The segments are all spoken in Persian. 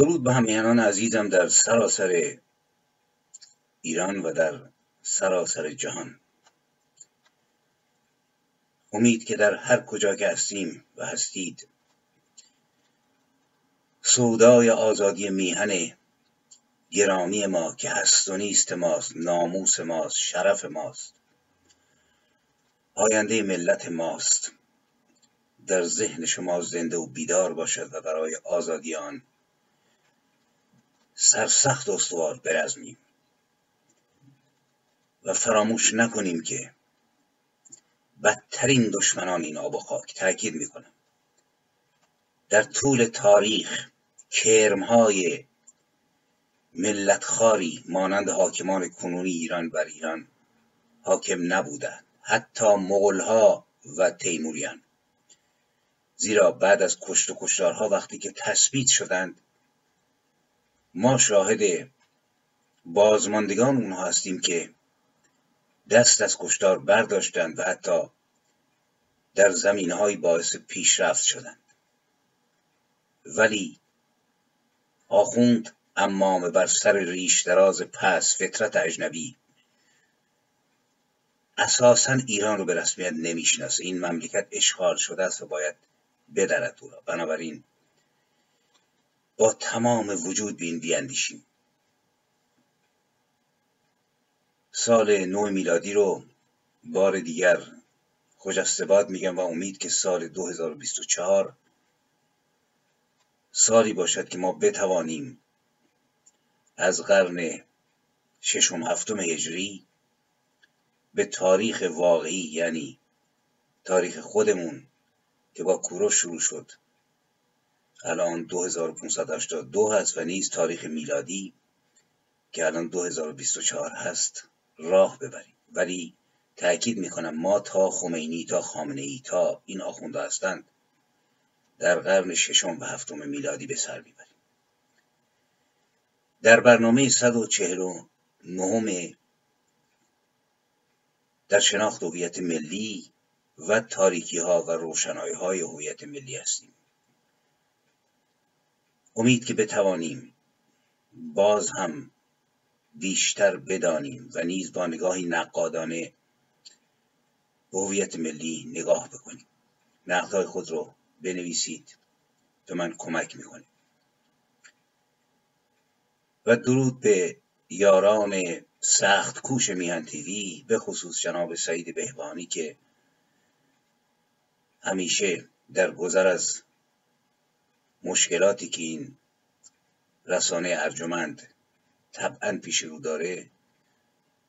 درود به همیهنان عزیزم در سراسر ایران و در سراسر جهان. امید که در هر کجا که هستیم و هستید سودای آزادی میهن گرامی ما که هست و نیست ماست ناموس ماست شرف ماست آینده ملت ماست در ذهن شما زنده و بیدار باشد و برای آزادی آن سرسخت استوار برزمیم. و فراموش نکنیم که بدترین دشمنان این آب و خاک تاکید می‌کنم. در طول تاریخ کرمهای ملتخاری مانند حاکمان کنونی ایران بر ایران حاکم نبودند. حتی مغلها و تیموریان. زیرا بعد از کشت و کشتارها وقتی که تثبیت شدند ما شاهد بازماندگان اونها هستیم که دست از کشتار برداشتند و حتی در زمین های باعث پیشرفت شدند. ولی آخوند امام بر سر ریش دراز پس فطرت اجنبی اساسا ایران رو به رسمیت نمی‌شناسه. این مملکت اشغال شده است و باید بدرد او را. بنابراین با تمام وجود به این سال نو میلادی رو بار دیگر خجسته میگم و امید که سال 2024 سالی باشد که ما بتوانیم از قرن ششم هفتم هجری به تاریخ واقعی یعنی تاریخ خودمون که با کوروش شروع شد الان 2582 هست و نیز تاریخ میلادی که الان 2024 هست راه ببریم. ولی تأکید می‌کنم ما تا خمینی تا خامنه ای تا این آخونده هستند در قرن ششم و هفتم میلادی به سر می‌بریم. در برنامه 149 در شناخت هویت ملی و تاریکی ها و روشنایی های هویت ملی هستیم. امید که بتوانیم باز هم بیشتر بدانیم و نیز با نگاهی نقادانه به هویت ملی نگاه بکنیم. نقدهای خود رو بنویسید. به من کمک می‌کنید. و درود به یاران سخت کوش میهن تیوی به خصوص جناب سعید بهبانی که همیشه در گذر از مشکلاتی که این رسانه ارجمند طبعا پیش رو داره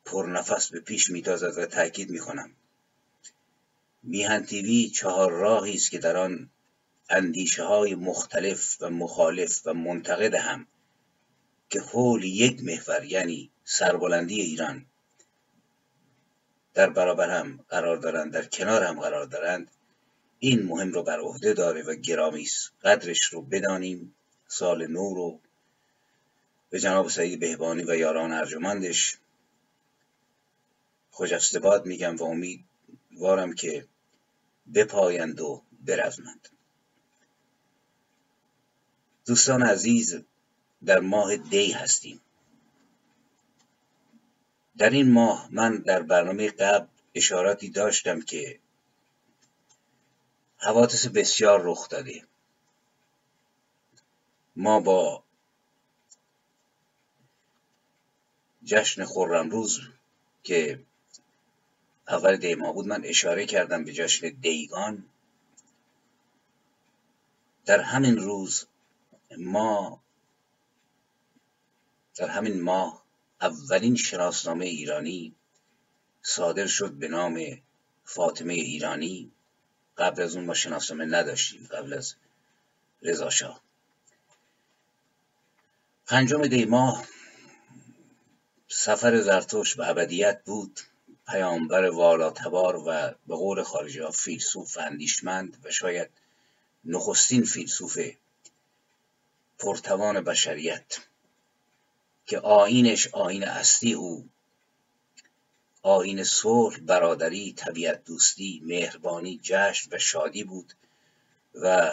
پرنفس به پیش میتازد و تاکید می‌کنم. میهن تیوی چهار راهی است که در آن اندیشه های مختلف و مخالف و منتقد هم که حول یک محور یعنی سربلندی ایران در برابر هم قرار دارند در کنار هم قرار دارند این مهم رو بر عهده داره و گرامی است. قدرش رو بدانیم. سال نو رو به جناب سعید بهبانی و یاران ارجمندش خوش میگم و امیدوارم که بپایند و برزمند. دوستان عزیز در ماه دی هستیم. در این ماه من در برنامه قبل اشاراتی داشتم که حوادث بسیار رخ داده. ما با جشن روز که اول دی ما بود من اشاره کردم به جشن دیگان. در همین روز ما در همین ماه اولین شناسنامه ایرانی صادر شد به نام فاطمه ایرانی. قبل از اون ما شناسنامه نداشتیم قبل از رضا پنجم دی ماه سفر زرتوش به ابدیت بود. پیامبر والاتبار و به قول خارجی ها فیلسوف اندیشمند و شاید نخستین فیلسوف پرتوان بشریت که آینش آین اصلی او آین صلح برادری طبیعت دوستی مهربانی جشن و شادی بود و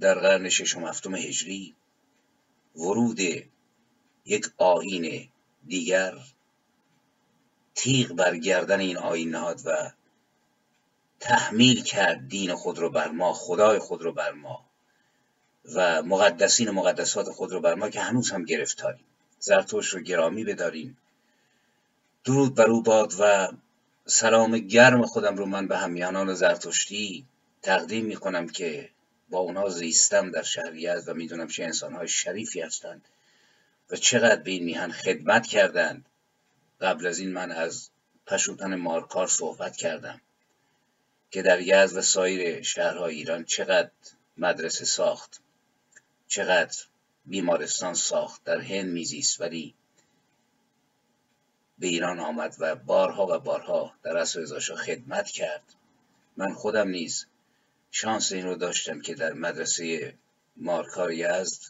در قرن ششم هفتم هجری ورود یک آین دیگر تیغ بر گردن این آین نهاد و تحمیل کرد دین خود رو بر ما خدای خود رو بر ما و مقدسین و مقدسات خود رو بر ما که هنوز هم گرفتاریم. زرتوش رو گرامی بداریم. درود بر او باد و سلام گرم خودم رو من به همیانان زرتشتی تقدیم می کنم که با اونا زیستم در شهریت و می‌دونم چه انسانهای شریفی هستند و چقدر به این میهن خدمت کردند. قبل از این من از پشوتن مارکار صحبت کردم که در یزد و سایر شهرهای ایران چقدر مدرسه ساخت چقدر بیمارستان ساخت در هند میزیست ولی به ایران آمد و بارها و بارها در اصل خدمت کرد. من خودم نیز شانس این رو داشتم که در مدرسه مارکار یزد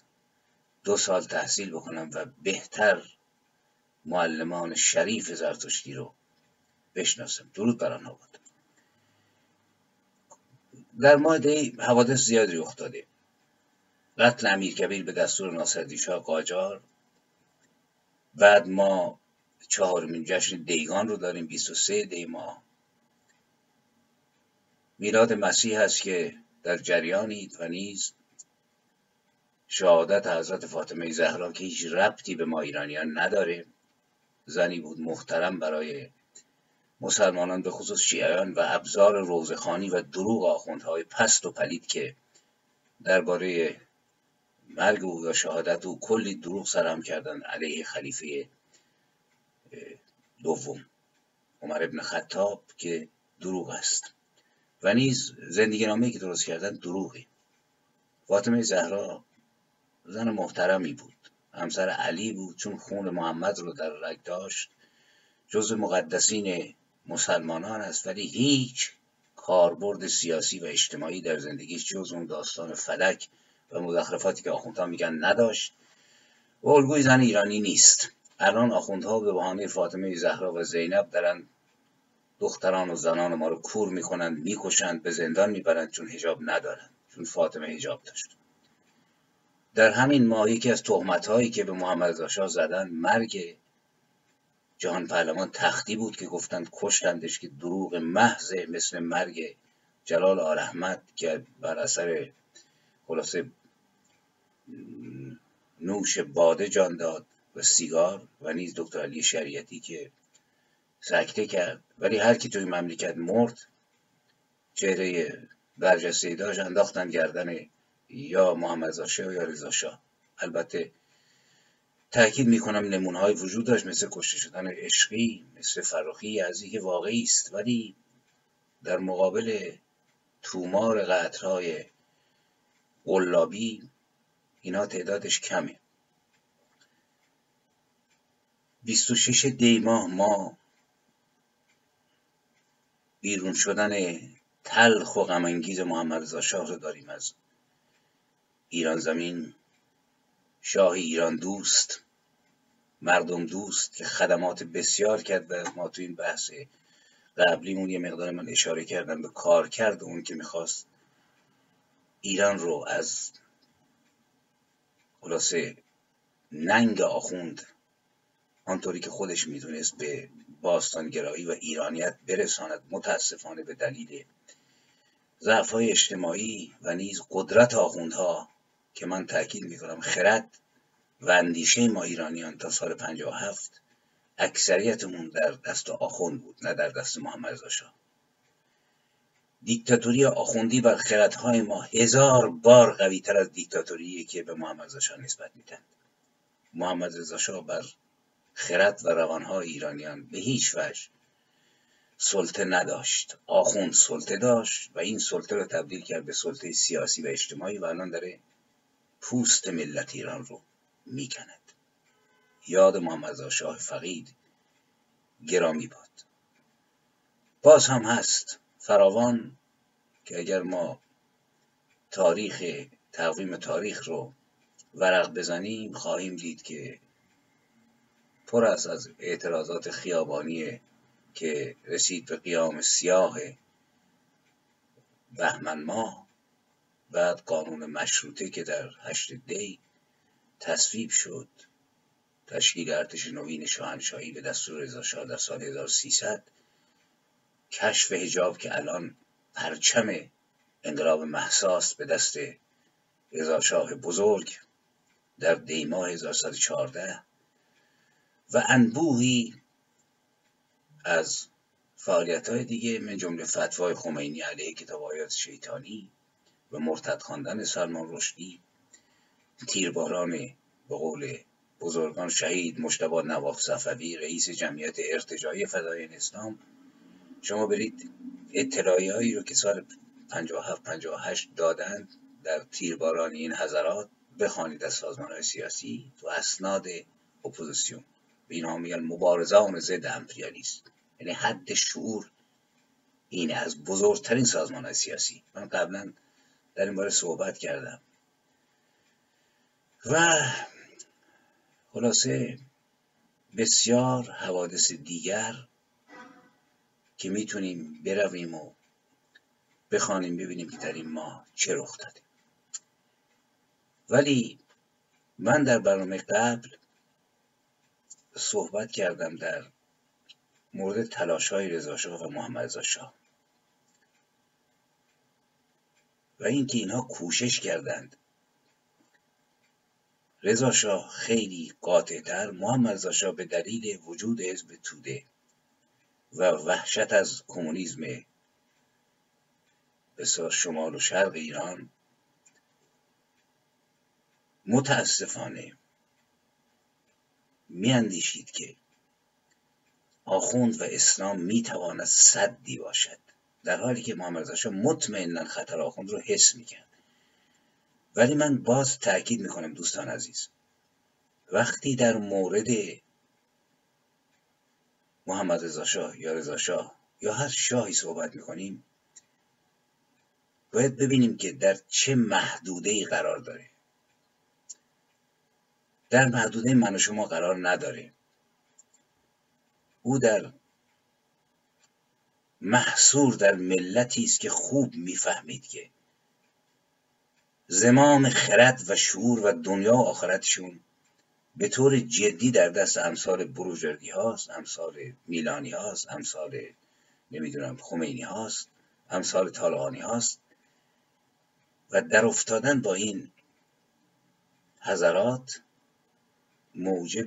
دو سال تحصیل بکنم و بهتر معلمان شریف زرتشتی رو بشناسم. درود بر آنها بود در ماه دی حوادث زیادی رخ داده قتل امیر کبیر به دستور ناصرالدین شاه قاجار بعد ما چهارمین جشن دیگان رو داریم 23 دی ماه میلاد مسیح هست که در جریانید و نیز شهادت حضرت فاطمه زهرا که هیچ ربطی به ما ایرانیان نداره. زنی بود محترم برای مسلمانان به خصوص شیعیان و ابزار روزخانی و دروغ آخوندهای پست و پلید که درباره مرگ او و شهادت او کلی دروغ سرهم کردن علیه خلیفه دوم عمر ابن خطاب که دروغ است. و نیز زندگی نامه که درست کردن دروغی فاطمه زهرا زن محترمی بود. همسر علی بود چون خون محمد رو در رگ داشت. جز مقدسین مسلمانان است ولی هیچ کاربرد سیاسی و اجتماعی در زندگیش جز اون داستان فلک و مزخرفاتی که آخوندها میگن نداشت. و الگوی زن ایرانی نیست. الان آخوندها به بهانه فاطمه زهرا و زینب دارن دختران و زنان ما رو کور می‌کنند می‌کشند به زندان می‌برند چون هجاب ندارند چون فاطمه هجاب داشت. در همین ماه یکی از تهمت هایی که به محمد رضا زدن مرگ جهان پهلوان تختی بود که گفتند کشتندش که دروغ محض مثل مرگ جلال آل احمد که بر اثر خلاصه نوش باده جان داد. و سیگار و نیز دکتر علی شریعتی که سکته کرد. ولی هر کی توی مملکت مرد چهره برجسته داشت انداختن گردن یا محمد و یا رضا شاه. البته تاکید می‌کنم نمونه های وجود داشت مثل کشته شدن عشقی مثل فراخی از که واقعی است. ولی در مقابل تومار قطرهای قلابی اینا تعدادش کمه. 26 دی ماه ما. بیرون شدن تلخ و غمانگیز محمد رضا شاه رو داریم از ایران زمین. شاه ایران دوست مردم دوست که خدمات بسیار کرد و ما تو این بحث قبلیمون یه مقدار من اشاره کردم به کار کرد اون که می‌خواست ایران رو از خلاصه ننگ آخوند آنطوری که خودش می‌دونست به باستانگرایی و ایرانیت برساند متاسفانه به دلیل ضعفهای اجتماعی و نیز قدرت آخوندها که من تاکید می‌کنم خرد و اندیشه ما ایرانیان تا سال 57 اکثریتمون در دست آخوند بود نه در دست محمد رضا شاه. دیکتاتوری آخوندی بر خردهای ما هزار بار قوی تر از دیکتاتوری که به محمد رضا شاه نسبت میدن محمد رضا شاه بر خرد و روانهای ایرانیان به هیچ وجه سلطه نداشت. آخوند سلطه داشت و این سلطه رو تبدیل کرد به سلطه سیاسی و اجتماعی و الان داره پوست ملت ایران رو می‌کند. یاد محمد شاه فقید گرامی باد. باز هم هست فراوان که اگر ما تاریخ تقویم تاریخ رو ورق بزنیم خواهیم دید که پر است از اعتراضات خیابانی که رسید به قیام سیاه بهمن ماه بعد قانون مشروطه که در هشت دی تصویب شد تشکیل ارتش نوین شاهنشاهی به دستور رضا شاه در سال 1300 کشف هجاب که الان پرچم انقلاب محساس به دست رضا شاه بزرگ در دیماه 1114 و انبوهی از فعالیت های دیگه من جمله فتوای خمینی علیه کتاب آیات شیطانی و مرتد خواندن سلمان رشدی تیرباران به قول بزرگان شهید مشتبه نواف صفوی رئیس جمعیت ارتجایی فدای اسلام شما برید اطلاعی هایی رو که سال 57 58 دادند در تیرباران این حضرات بخوانید از سازمان های سیاسی تو اسناد اپوزیسیون. به اینها میگن مبارزان ضد امپریالیست یعنی حد شعور اینه از بزرگترین سازمان های سیاسی. من قبلا در این باره صحبت کردم. و خلاصه بسیار حوادث دیگر که می‌تونیم برویم و بخوانیم ببینیم که در این ماه چه رخ داده. ولی من در برنامه قبل صحبت کردم در مورد تلاش های رضاشاه و محمد شاه. و اینکه اینها کوشش کردند. رضا شاه خیلی قاطعتر محمد شاه به دلیل وجود حزب توده و وحشت از کمونیسم بسیار شمال و شرق ایران متاسفانه میاندیشید که آخوند و اسلام می‌تواند صدی باشد. در حالی که محمد رضا مطمئنا خطر آخوند رو حس می‌کرد. ولی من باز تاکید می‌کنم دوستان عزیز وقتی در مورد محمد رضا شاه یا رضا شاه یا هر شاهی صحبت می‌کنیم باید ببینیم که در چه محدوده ای قرار داره. در محدوده من و شما قرار نداره او در محصور در ملتی است که خوب می‌فهمید که زمام خرد و شعور و دنیا و آخرتشون به طور جدی در دست امثال بروجردی هاست امثال میلانی هاست امثال نمی‌دونم خمینی هاست امثال طالقانی هاست و در افتادن با این حضرات موجب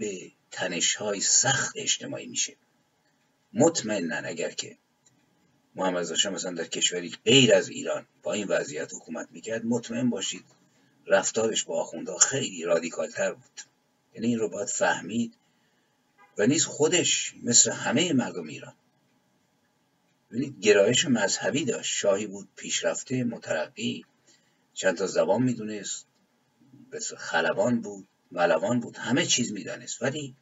تنش های سخت اجتماعی میشه. مطمئنا اگر که محمد رضا مثلا در کشوری غیر از ایران با این وضعیت حکومت می‌کرد مطمئن باشید رفتارش با آخونده خیلی رادیکالتر بود. یعنی این رو باید فهمید و نیز خودش مثل همه مردم ایران. ببینید گرایش مذهبی داشت. شاهی بود پیشرفته مترقی چند تا زبان می‌دونست خلبان بود. ملوان بود. همه چیز می‌دانست. ولی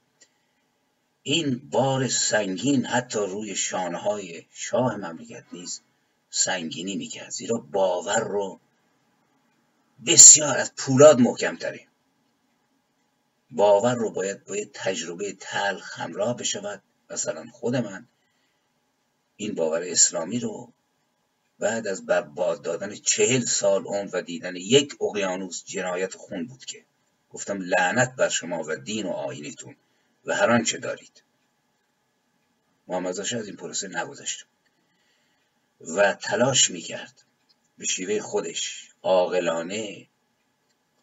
این بار سنگین حتی روی شانهای شاه مملکت نیز سنگینی می‌کرد. زیرا باور رو بسیار از پولاد محکم تره باور رو باید باید تجربه تلخ همراه بشود. مثلا خود من این باور اسلامی رو بعد از برباد دادن چهل سال عمر و دیدن یک اقیانوس جنایت خون بود که گفتم لعنت بر شما و دین و آیینتون و هر آنچه دارید. محمد از این پروسه نگذشت و تلاش می‌کرد به شیوه خودش عاقلانه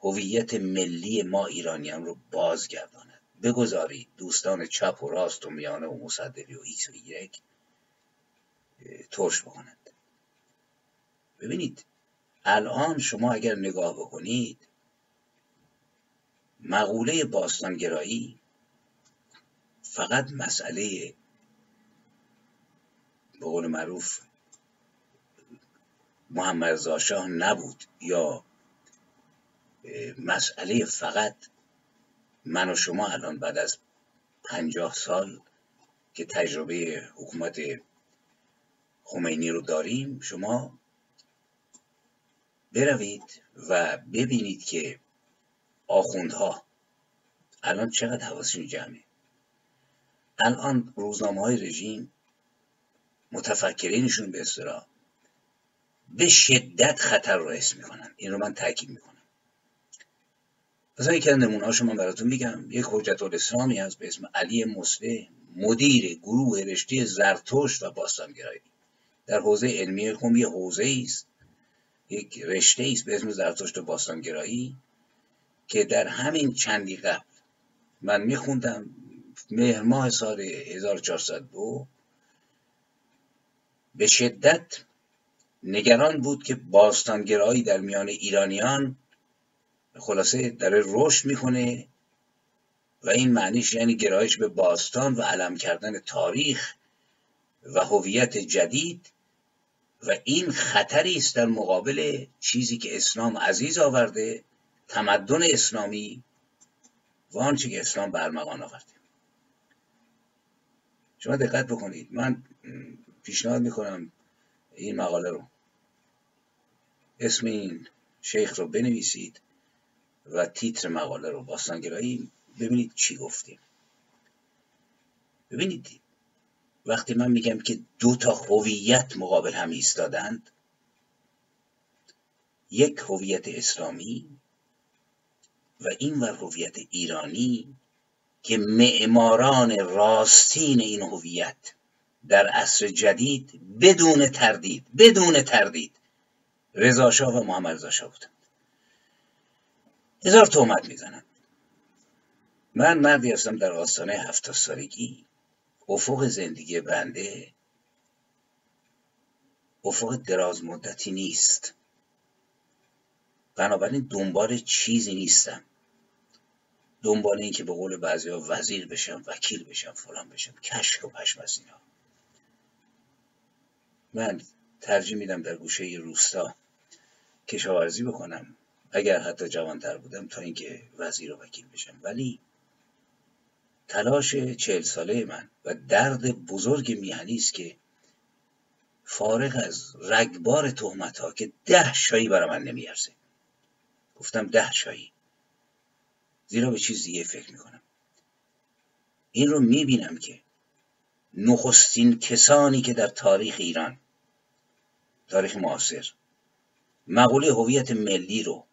هویت ملی ما ایرانیان رو بازگرداند. بگذارید دوستان چپ و راست و میانه و مصدقی و ایکس و ایگرک ترش بکنند. ببینید الان شما اگر نگاه بکنید مقوله باستانگرایی فقط مسئله به قول معروف محمد زاشاه نبود یا مسئله فقط من و شما الان بعد از پنجاه سال که تجربه حکومت خمینی رو داریم شما بروید و ببینید که آخوندها. الان چقدر حواسشون جمعه؟ الان روزنامه های رژیم متفکرینشون به اصطلاح به شدت خطر رو حس می‌کنن. این رو من تاکید می‌کنم. مثلا یکی از نمونه‌هاشو من براتون میگم. یک حجت الاسلامی هست به اسم علی مسله مدیر گروه رشته زرتشت و باستانگرایی. در حوزه علمی خم یه حوزه است. یک رشته است به اسم زرتشت و باستانگرایی. که در همین چندی قبل من میخوندم مهر ماه سال 1402 به شدت نگران بود که باستانگرایی در میان ایرانیان خلاصه داره رشد می‌کنه و این معنیش یعنی گرایش به باستان و علم کردن تاریخ و هویت جدید و این خطری است در مقابل چیزی که اسلام عزیز آورده تمدن اسلامی و آنچه که اسلام برمغان آورده. شما دقت بکنید. من پیشنهاد می‌کنم این مقاله رو. اسم این شیخ رو بنویسید و تیتر مقاله رو باستانگرایی ببینید چی گفتیم. ببینید وقتی من میگم که دو تا هویت مقابل هم ایستادند یک هویت اسلامی و این ور هویت ایرانی که معماران راستین این هویت در عصر جدید بدون تردید بدون تردید رضا و محمد رضا بودند. هزار تومت می‌زنن من مردی هستم در آستانه هفت سالگی. افق زندگی بنده افق دراز مدتی نیست. بنابراین دنبال چیزی نیستم. دنبال این که به قول بعضی ها وزیر بشم وکیل بشم فلان بشم. کشک و پشم از اینا. من ترجیح میدم در گوشه روستا کشاورزی بکنم. اگر حتی جوانتر بودم تا اینکه وزیر و وکیل بشم. ولی تلاش چهل ساله من و درد بزرگ میهنی است که فارغ از رگبار تهمت ها که ده شایی برای من نمیارزه. گفتم ده شایی. زیرا به چیز دیگه فکر می‌کنم. این رو می‌بینم که نخستین کسانی که در تاریخ ایران تاریخ معاصر مقوله هویت ملی رو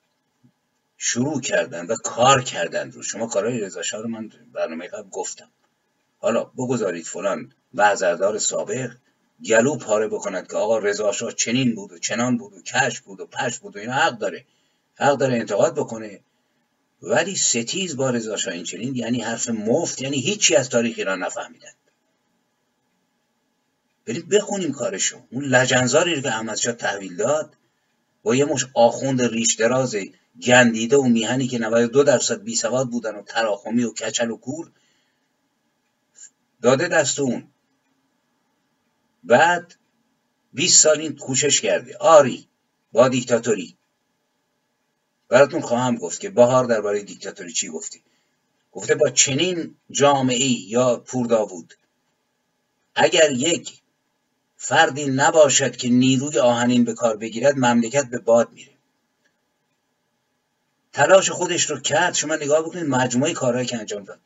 شروع کردن و کار کردن رو شما کارهای رضا رو من برنامه قبل گفتم. حالا بگذارید فلان وزردار سابق گلو پاره بکند که آقا رضا چنین بود و چنان بود و کش بود و پش بود و اینا حق داره. حق داره انتقاد بکنه. ولی ستیز با رضا این چنین یعنی حرف مفت یعنی هیچی از تاریخ ایران نفهمیدن. بریم بخونیم کارشو. اون لجنزاری که احمدشاه تحویل داد با یه مش آخوند ریش دراز گندیده و میهنی که 92 درصد بی سواد بودن و تراخمی و کچل و کور داده دست اون. بعد 20 سال این کوشش کرده. آری با دیکتاتوری. براتون خواهم گفت که بهار درباره دیکتاتوری چی گفتی؟ گفته با چنین جامعه یا پور داوود اگر یک فردی نباشد که نیروی آهنین به کار بگیرد مملکت به باد میره. تلاش خودش رو کرد. شما نگاه بکنید مجموعه کارهایی که انجام داد.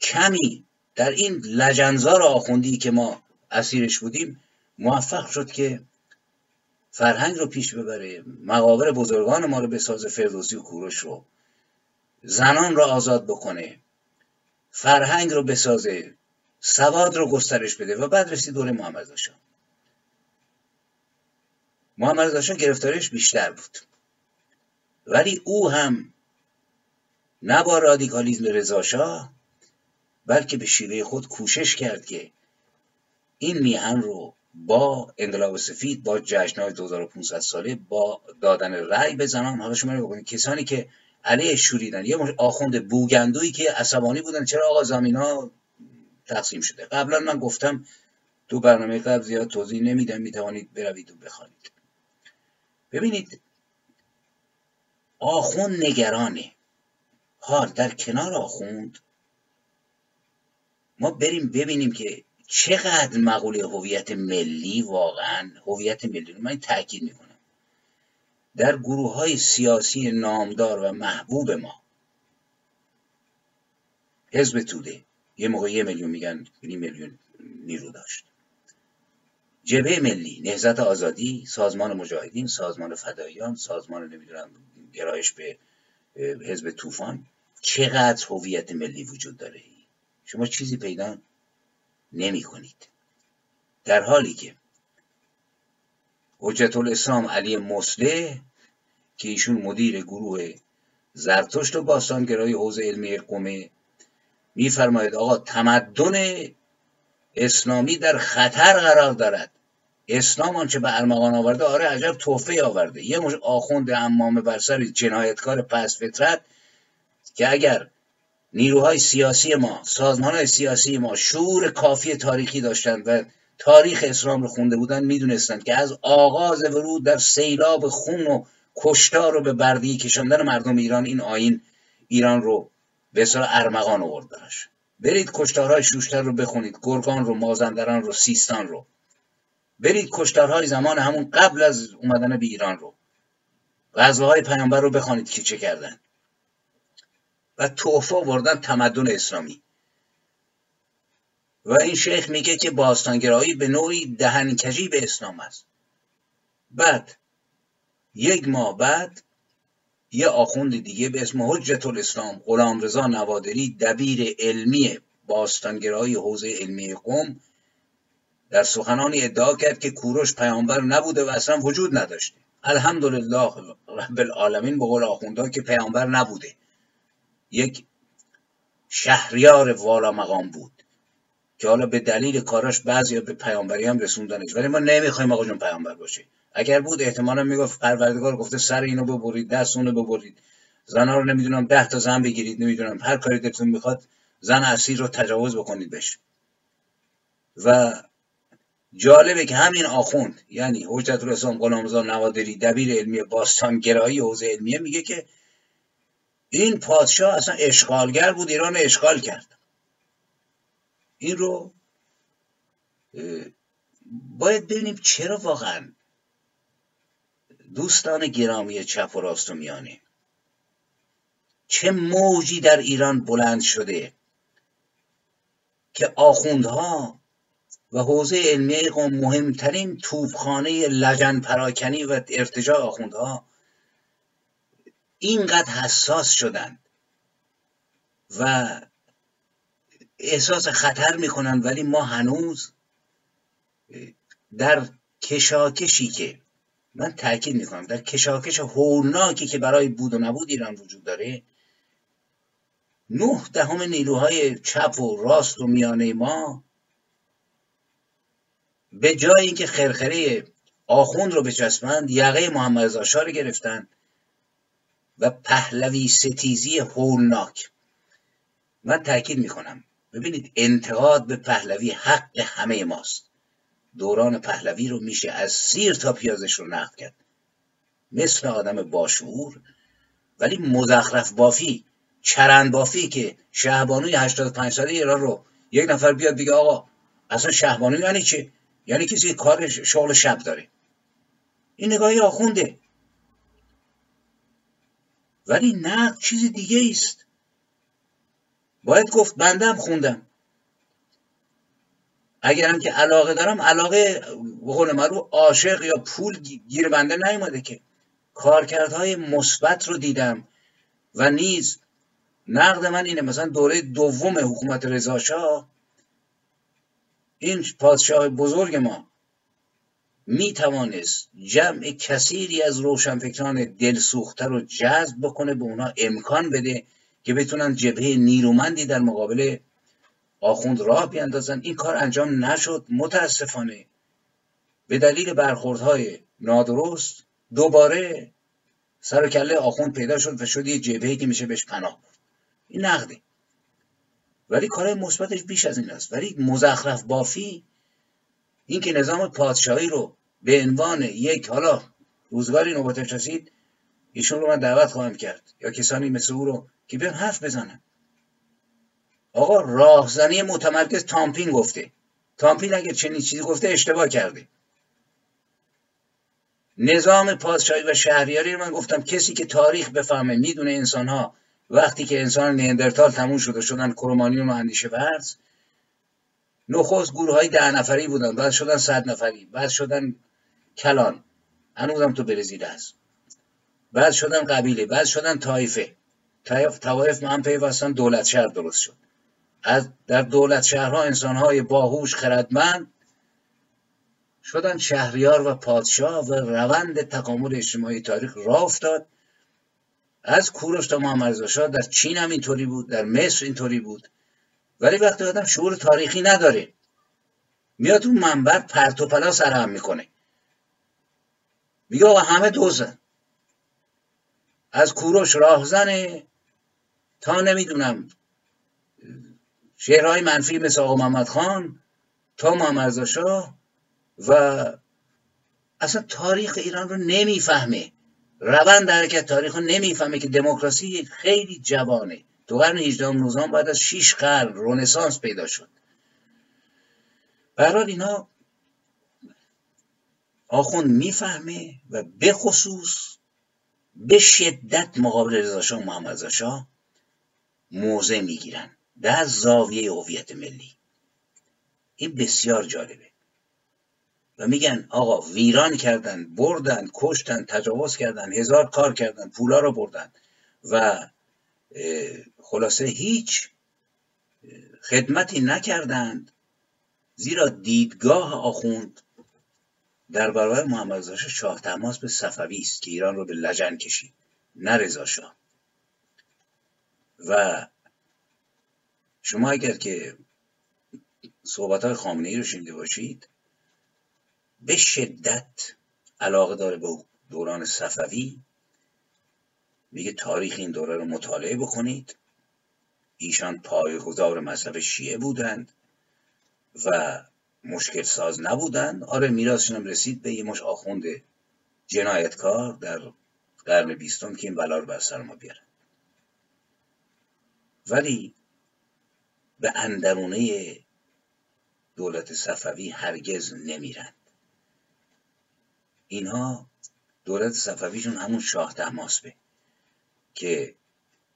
کمی در این لجنزار آخوندی که ما اسیرش بودیم موفق شد که فرهنگ رو پیش ببره مقابر بزرگان ما رو بسازه فردوسی و کوروش رو. زنان رو آزاد بکنه. فرهنگ رو بسازه. سواد رو گسترش بده. و بعد رسید دوره محمد رضا محمد رضا گرفتارش بیشتر بود. ولی او هم نه با رادیکالیزم رضاشاه بلکه به شیوه خود کوشش کرد که این میهن رو با انقلاب سفید با جشنهای 2500 ساله با دادن رأی به زنان. حالا شما بکنید کسانی که علیه شوریدن یه آخوند بوگندویی که عصبانی بودن چرا آقا زمینا تقسیم شده؟ قبلا من گفتم تو برنامه قبل زیاد توضیح نمیدم می‌توانید بروید و بخوانید. ببینید آخون نگرانه. حال در کنار آخوند ما بریم ببینیم که چقدر مقوله هویت ملی واقعا هویت ملی رو من تاکید می‌کنم. در گروه های سیاسی نامدار و محبوب ما حزب توده یه موقع یه میلیون میگن نیم میلیون نیرو داشت. جبهه ملی نهزت آزادی سازمان مجاهدین سازمان فداییان سازمان نمی‌دونم گرایش به حزب طوفان. چقدر هویت ملی وجود داره؟ شما چیزی پیدا نمی کنید در حالی که حجت الاسلام علی مسلح که ایشون مدیر گروه زرتشت و باستانگرای حوزه علمی قومه میفرماید آقا تمدن اسلامی در خطر قرار دارد. اسلام آنچه به ارمغان آورده آره عجب توفه آورده. یه مش آخوند امامه بر سر جنایتکار پس فطرت که اگر نیروهای سیاسی ما های سیاسی ما شور کافی تاریخی داشتند و تاریخ اسلام رو خونده بودن می‌دونستند که از آغاز ورود در سیلاب خون و کشتار رو به بردی کشاندن مردم ایران این آین ایران رو به اصطلاح ارمغان آورد براش. برید کشتارهای شوشتر رو بخونید گرگان رو مازندران رو سیستان رو. برید کشتارهای زمان همون قبل از اومدن به ایران رو. غزوه پیامبر رو بخوانید که چه کردن. و توفه آوردن تمدن اسلامی. و این شیخ میگه که باستانگرایی به نوعی دهنکجی به اسلام است. بعد یک ماه بعد یه آخوند دیگه به اسم حجت الاسلام غلام رضا نوادری دبیر علمی باستانگرایی حوزه علمی قوم در سخنانی ادعا کرد که کوروش پیامبر نبوده و اصلا وجود نداشته. الحمدلله رب العالمین به قول آخونده که پیامبر نبوده. یک شهریار والا مقام بود که حالا به دلیل کاراش بعضی به پیامبری هم رسوندنش. ولی ما نمی‌خوایم آقا جون پیامبر باشه. اگر بود احتمالا می‌گفت پروردگار گفته سر اینو ببرید دست اونو ببرید. زنها رو نمی‌دونم ده تا زن بگیرید نمی‌دونم. هر کاری دلتون می‌خواد زن اسیر رو تجاوز بکنید بشه و جالبه که همین آخوند یعنی حجت الاسلام غلامرضا نوادری دبیر علمی باستان گرایی حوزه علمیه میگه که این پادشاه اصلا اشغالگر بود ایران اشغال کرد. این رو باید ببینیم چرا واقعا دوستان گرامی چپ و راست و میانه چه موجی در ایران بلند شده که آخوندها و حوزه علمیه قوم مهمترین توبخانه لجن پراکنی و ارتجاع آخوندها اینقدر حساس شدند و احساس خطر می‌کنن ولی ما هنوز در کشاکشی که من تاکید می‌کنم در کشاکش هولناکی که برای بود و نبود ایران وجود داره نه دهم نیروهای چپ و راست و میانه ما به جای اینکه خرخره آخوند رو بچسبند یقه محمد رضا رو گرفتن. و پهلوی ستیزی هولناک. من تاکید می‌کنم. ببینید انتقاد به پهلوی حق همه ماست. دوران پهلوی رو میشه از سیر تا پیازش رو نقد کرد. مثل آدم باشعور ولی مزخرف بافی چرند بافی که شهبانوی 85 ساله ایران رو یک نفر بیاد بگه آقا اصلا شهبانوی یعنی چه؟ یعنی کسی کار شغل شب داره. این نگاهی آخونده. ولی نه چیز دیگه است باید گفت بندم خوندم. اگرم که علاقه دارم علاقه به قول رو عاشق یا پول گیر بنده نیومده که کارکردهای مثبت رو دیدم. و نیز نقد من اینه مثلا دوره دوم حکومت رضاشاه این پادشاه بزرگ ما می توانست جمع کثیری از روشنفکران دلسوخته رو جذب بکنه به اونا امکان بده که بتونن جبهه نیرومندی در مقابل آخوند راه بیاندازن. این کار انجام نشد. متاسفانه به دلیل برخوردهای نادرست دوباره سر و کله آخوند پیدا شد و شد یه جبهه که میشه بهش پناه برد. این نقده ولی کارهای مثبتش بیش از این است. ولی مزخرف بافی این که نظام پادشاهی رو به عنوان یک حالا روزگاری نوبتش رسید ایشون رو من دعوت خواهم کرد. یا کسانی مثل او رو که بیان حرف بزنن. آقا راهزنی متمرکز تامپین گفته. تامپین اگر چنین چیزی گفته اشتباه کرده. نظام پادشاهی و شهریاری رو من گفتم کسی که تاریخ بفهمه می‌دونه انسان ها وقتی که انسان نیندرتال تموم شده شدن کرومانیون و اندیشه ورز. نخست گروه های ده نفری بودن. بعد شدن صد نفری. بعد شدن کلان. هنوزم تو برزیل هست. بعد شدن قبیله بعد شدن تایفه توایف من پیوستن دولت شهر درست شد. از در دولت شهرها انسانهای باهوش خردمند شدن شهریار و پادشاه و روند تکامل اجتماعی تاریخ راه افتاد. از کوروش تا محمد در چین هم اینطوری بود در مصر اینطوری بود. ولی وقتی آدم شعور تاریخی نداره میاد اون منبر پرت و پلا سرهم می‌کنه. میگه آقا همه دوزن. از کوروش راهزنه. تا نمی‌دونم شعرهای منفی مثل آقا محمد خان تا محمد شاه و اصلا تاریخ ایران رو نمی‌فهمه. روند حرکت تاریخ رو نمی‌فهمه که دموکراسی خیلی جوانه. تو قرن 18 19 بعد از 6 قرن رنسانس پیدا شد. برحال اینا آخوند می‌فهمه و به خصوص به شدت مقابل رضا محمد شاه موضع می‌گیرن. در زاویه هویت ملی. این بسیار جالبه. و میگن آقا ویران کردن بردن کشتن تجاوز کردن هزار کار کردن پولا رو بردن. و خلاصه هیچ خدمتی نکردند. زیرا دیدگاه آخوند در برابر محمد رضا شاه تماس به صفوی است که ایران رو به لجن کشید نه رضا شاه. و شما اگر که صحبت های خامنه ای رو شنیده باشید به شدت علاقه داره به دوران صفوی. میگه تاریخ این دوره رو مطالعه بکنید. ایشان پایگذار مذهب شیعه بودند و مشکل ساز نبودند آره میراثشون هم رسید به یه مش آخوند جنایتکار در قرن بیستم که این بلا رو بر سر ما بیارن ولی به اندرونه دولت صفوی هرگز نمیرند اینها دولت صفویشون همون شاه به که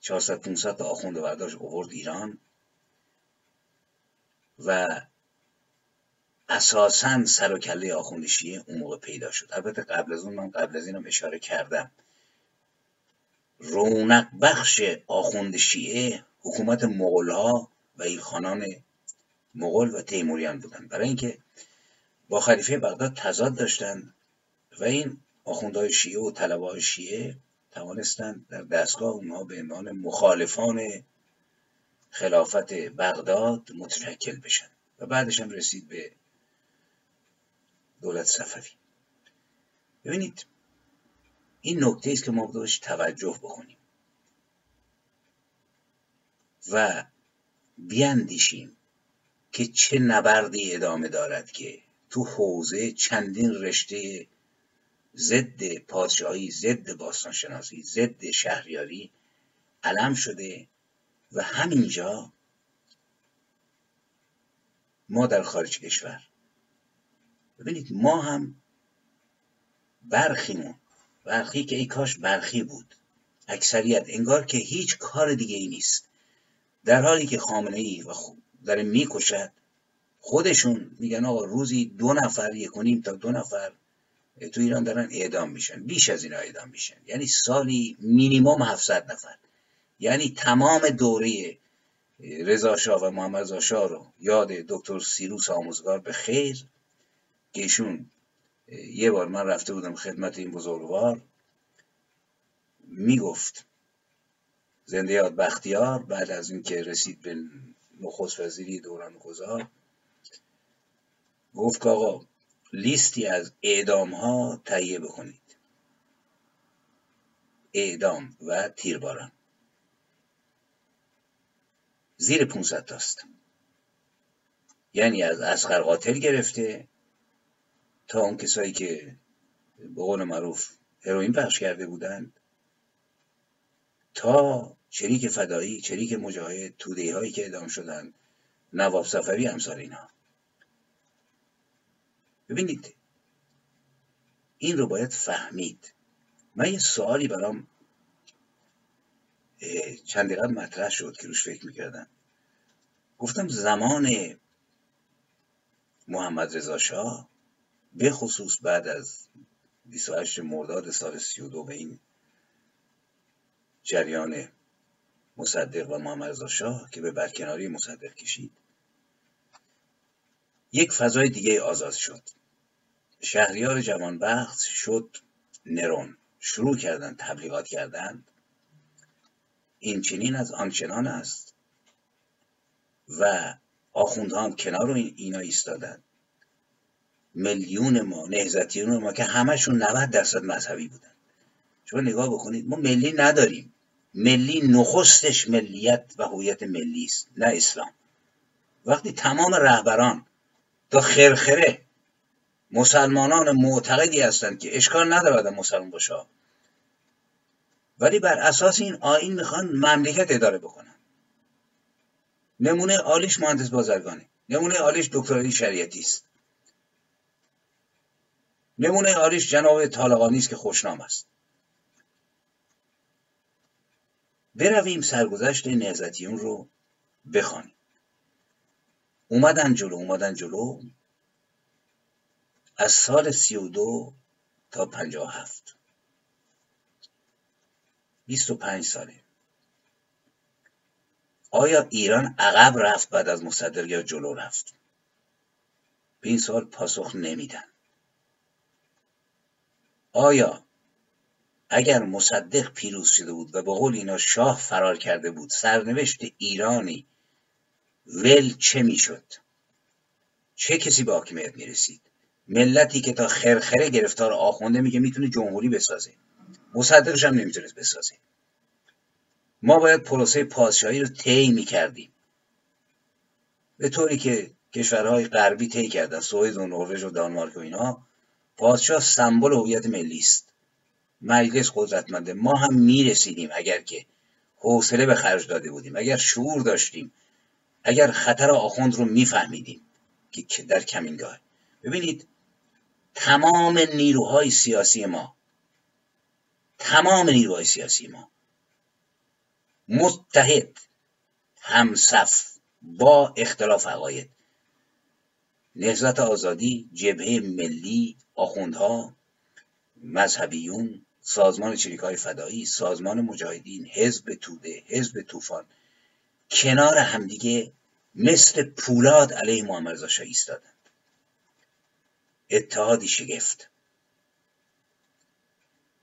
400 500 تا آخوند برداشت اوورد ایران و اساسا سر و کله آخوند اون موقع پیدا شد. البته قبل از اون من قبل از اینم اشاره کردم. رونق بخش آخوند حکومت مغول ها و ایلخانان مغول و تیموریان بودند برای اینکه با خلیفه بغداد تضاد داشتند و این آخوندهای شیعه و طلبه شیعه توانستند در دستگاه اونها به عنوان مخالفان خلافت بغداد متشکل بشن. و بعدش هم رسید به دولت صفوی. ببینید این نکته است که ما باید توجه بکنیم. و بیاندیشیم که چه نبردی ادامه دارد که تو حوزه چندین رشته ضد پادشاهی ضد باستانشناسی ضد شهریاری علم شده و همینجا ما در خارج کشور ببینید ما هم برخیمون. برخی که ای کاش برخی بود. اکثریت. انگار که هیچ کار دیگه ای نیست. در حالی که خامنه ای و داره می‌کشد خودشون میگن آقا روزی دو نفر یک تا دو نفر تو ایران دارن اعدام میشن. بیش از اینا اعدام میشن. یعنی سالی مینیمم 700 نفر. یعنی تمام دوره رضا شاه و محمد شاه رو یاد دکتر سیروس آموزگار به خیر ایشون یه بار من رفته بودم خدمت این بزرگوار می‌گفت زنده یاد بختیار بعد از اینکه رسید به نخست وزیری دوران گذار گفت که آقا لیستی از اعدام ها تهیه بکنید. اعدام و تیرباران. زیر 500 تاست. یعنی از اسخر قاتل گرفته تا اون کسایی که به قول معروف هروئین پخش کرده بودند تا چریک فدایی چریک مجاهد توده هایی که ادام شدن نواب سفری امثال اینا. ببینید این رو باید فهمید. من یه سوالی برام چند دقیقه مطرح شد که روش فکر می‌کردم. گفتم زمان محمد رضا شاه به خصوص بعد از 28 مرداد سال 32 به این جریان مصدق و محمد شاه که به برکناری مصدق کشید یک فضای دیگه آزاد شد. شهریار جوانبخت شد نرون. شروع کردن تبلیغات کردند این چنین از آنچنان است. و آخوندها هم کنار اینا ایستادن. میلیون ما نهزتیون ما که همشون 90 درصد مذهبی بودن. شما نگاه بکنید ما ملی نداریم. ملی نخستش ملیت و هویت ملی است نه اسلام. وقتی تمام رهبران تا خرخره مسلمانان معتقدی هستند که اشکال نداره آدم مسلمان باشه ولی بر اساس این آین می‌خوان مملکت اداره بکنن. نمونه عالیش مهندس بازرگانی نمونه عالیش دکترای شریعتی است. نمونه عالیش جناب طالقانی است که خوشنام است. برویم سرگذشت نهزتیون رو بخوانیم. اومدن جلو اومدن جلو. از سال سی و دو تا پنجاه هفت. بیست و پنج ساله. آیا ایران عقب رفت بعد از مصدق یا جلو رفت؟ به این سال پاسخ نمیدن. آیا اگر مصدق پیروز شده بود و به قول اینا شاه فرار کرده بود سرنوشت ایرانی ول چه می‌شد؟ چه کسی به حاکمیت می‌رسید؟ ملتی که تا خرخره گرفتار آخونده میگه می‌تونه جمهوری بسازه. مصدقش هم نمی‌تونست بسازه. ما باید پروسه پادشاهی رو طی می‌کردیم. به طوری که کشورهای غربی طی کردن سوئد و نروژ و دانمارک و اینا پادشاه سمبل هویت ملی است. مجلس قدرتمنده ما هم می‌رسیدیم اگر که حوصله به خرج داده بودیم اگر شعور داشتیم اگر خطر آخوند رو میفهمیدیم که در کمینگاه. ببینید تمام نیروهای سیاسی ما تمام نیروهای سیاسی ما متحد همصف با اختلاف عقاید. نهضت آزادی جبهه ملی آخوندها مذهبیون سازمان های فدایی سازمان مجاهدین حزب توده حزب طوفان کنار همدیگه مثل پولاد علیه محمد رضا شاه ایستادند. اتحادی شگفت.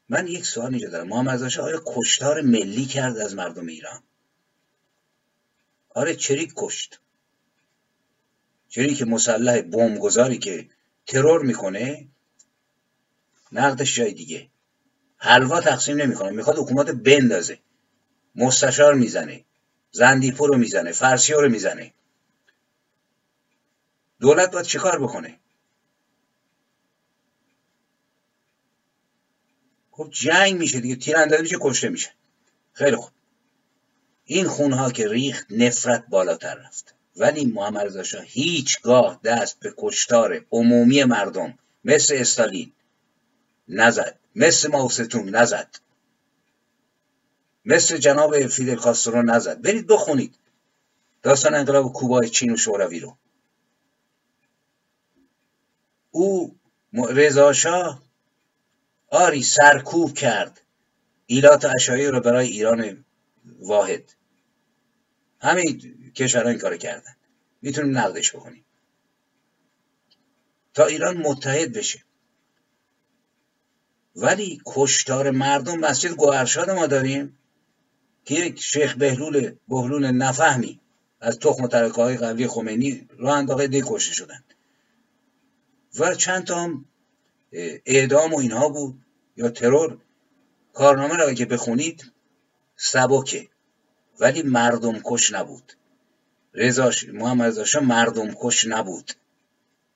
من یک سوال اینجا دارم. محمد رضا آیا کشتار ملی کرد از مردم ایران؟ آره چریک کشت. چریک مسلح بمبگذاری که ترور می‌کنه نقدش جای دیگه. حلوا تقسیم نمی‌کنه. می‌خواد حکومت بندازه. مستشار می‌زنه. زندیپور رو می‌زنه. فرسی رو می‌زنه. دولت باید چیکار بکنه؟ خب جنگ میشه دیگه. تیراندازی میشه کشته میشه. خیلی خوب. این خونها که ریخت نفرت بالاتر رفت. ولی محمد رضا شاه هیچگاه دست به کشتار عمومی مردم مثل استالین نزد. مثل ماوستون نزد. مثل جناب فیدل کاسترو نزد. برید بخونید. داستان انقلاب کوبای چین و شوروی رو. او رضا شاه آری سرکوب کرد. ایلات اشایی رو برای ایران واحد. همین کشورها این کار کردن. می‌تونیم نقدش بکنیم تا ایران متحد بشه. ولی کشتار مردم مسجد گوهرشاد ما داریم که یک شیخ بهلول بهلول نفهمی از تخم ترکه های قبلی خمینی راه انداخته دی کشته شدن. و چند تا هم اعدام و اینها بود یا ترور. کارنامه را که بخونید سبکه. ولی مردم کش نبود. رضا محمد رضا مردم کش نبود.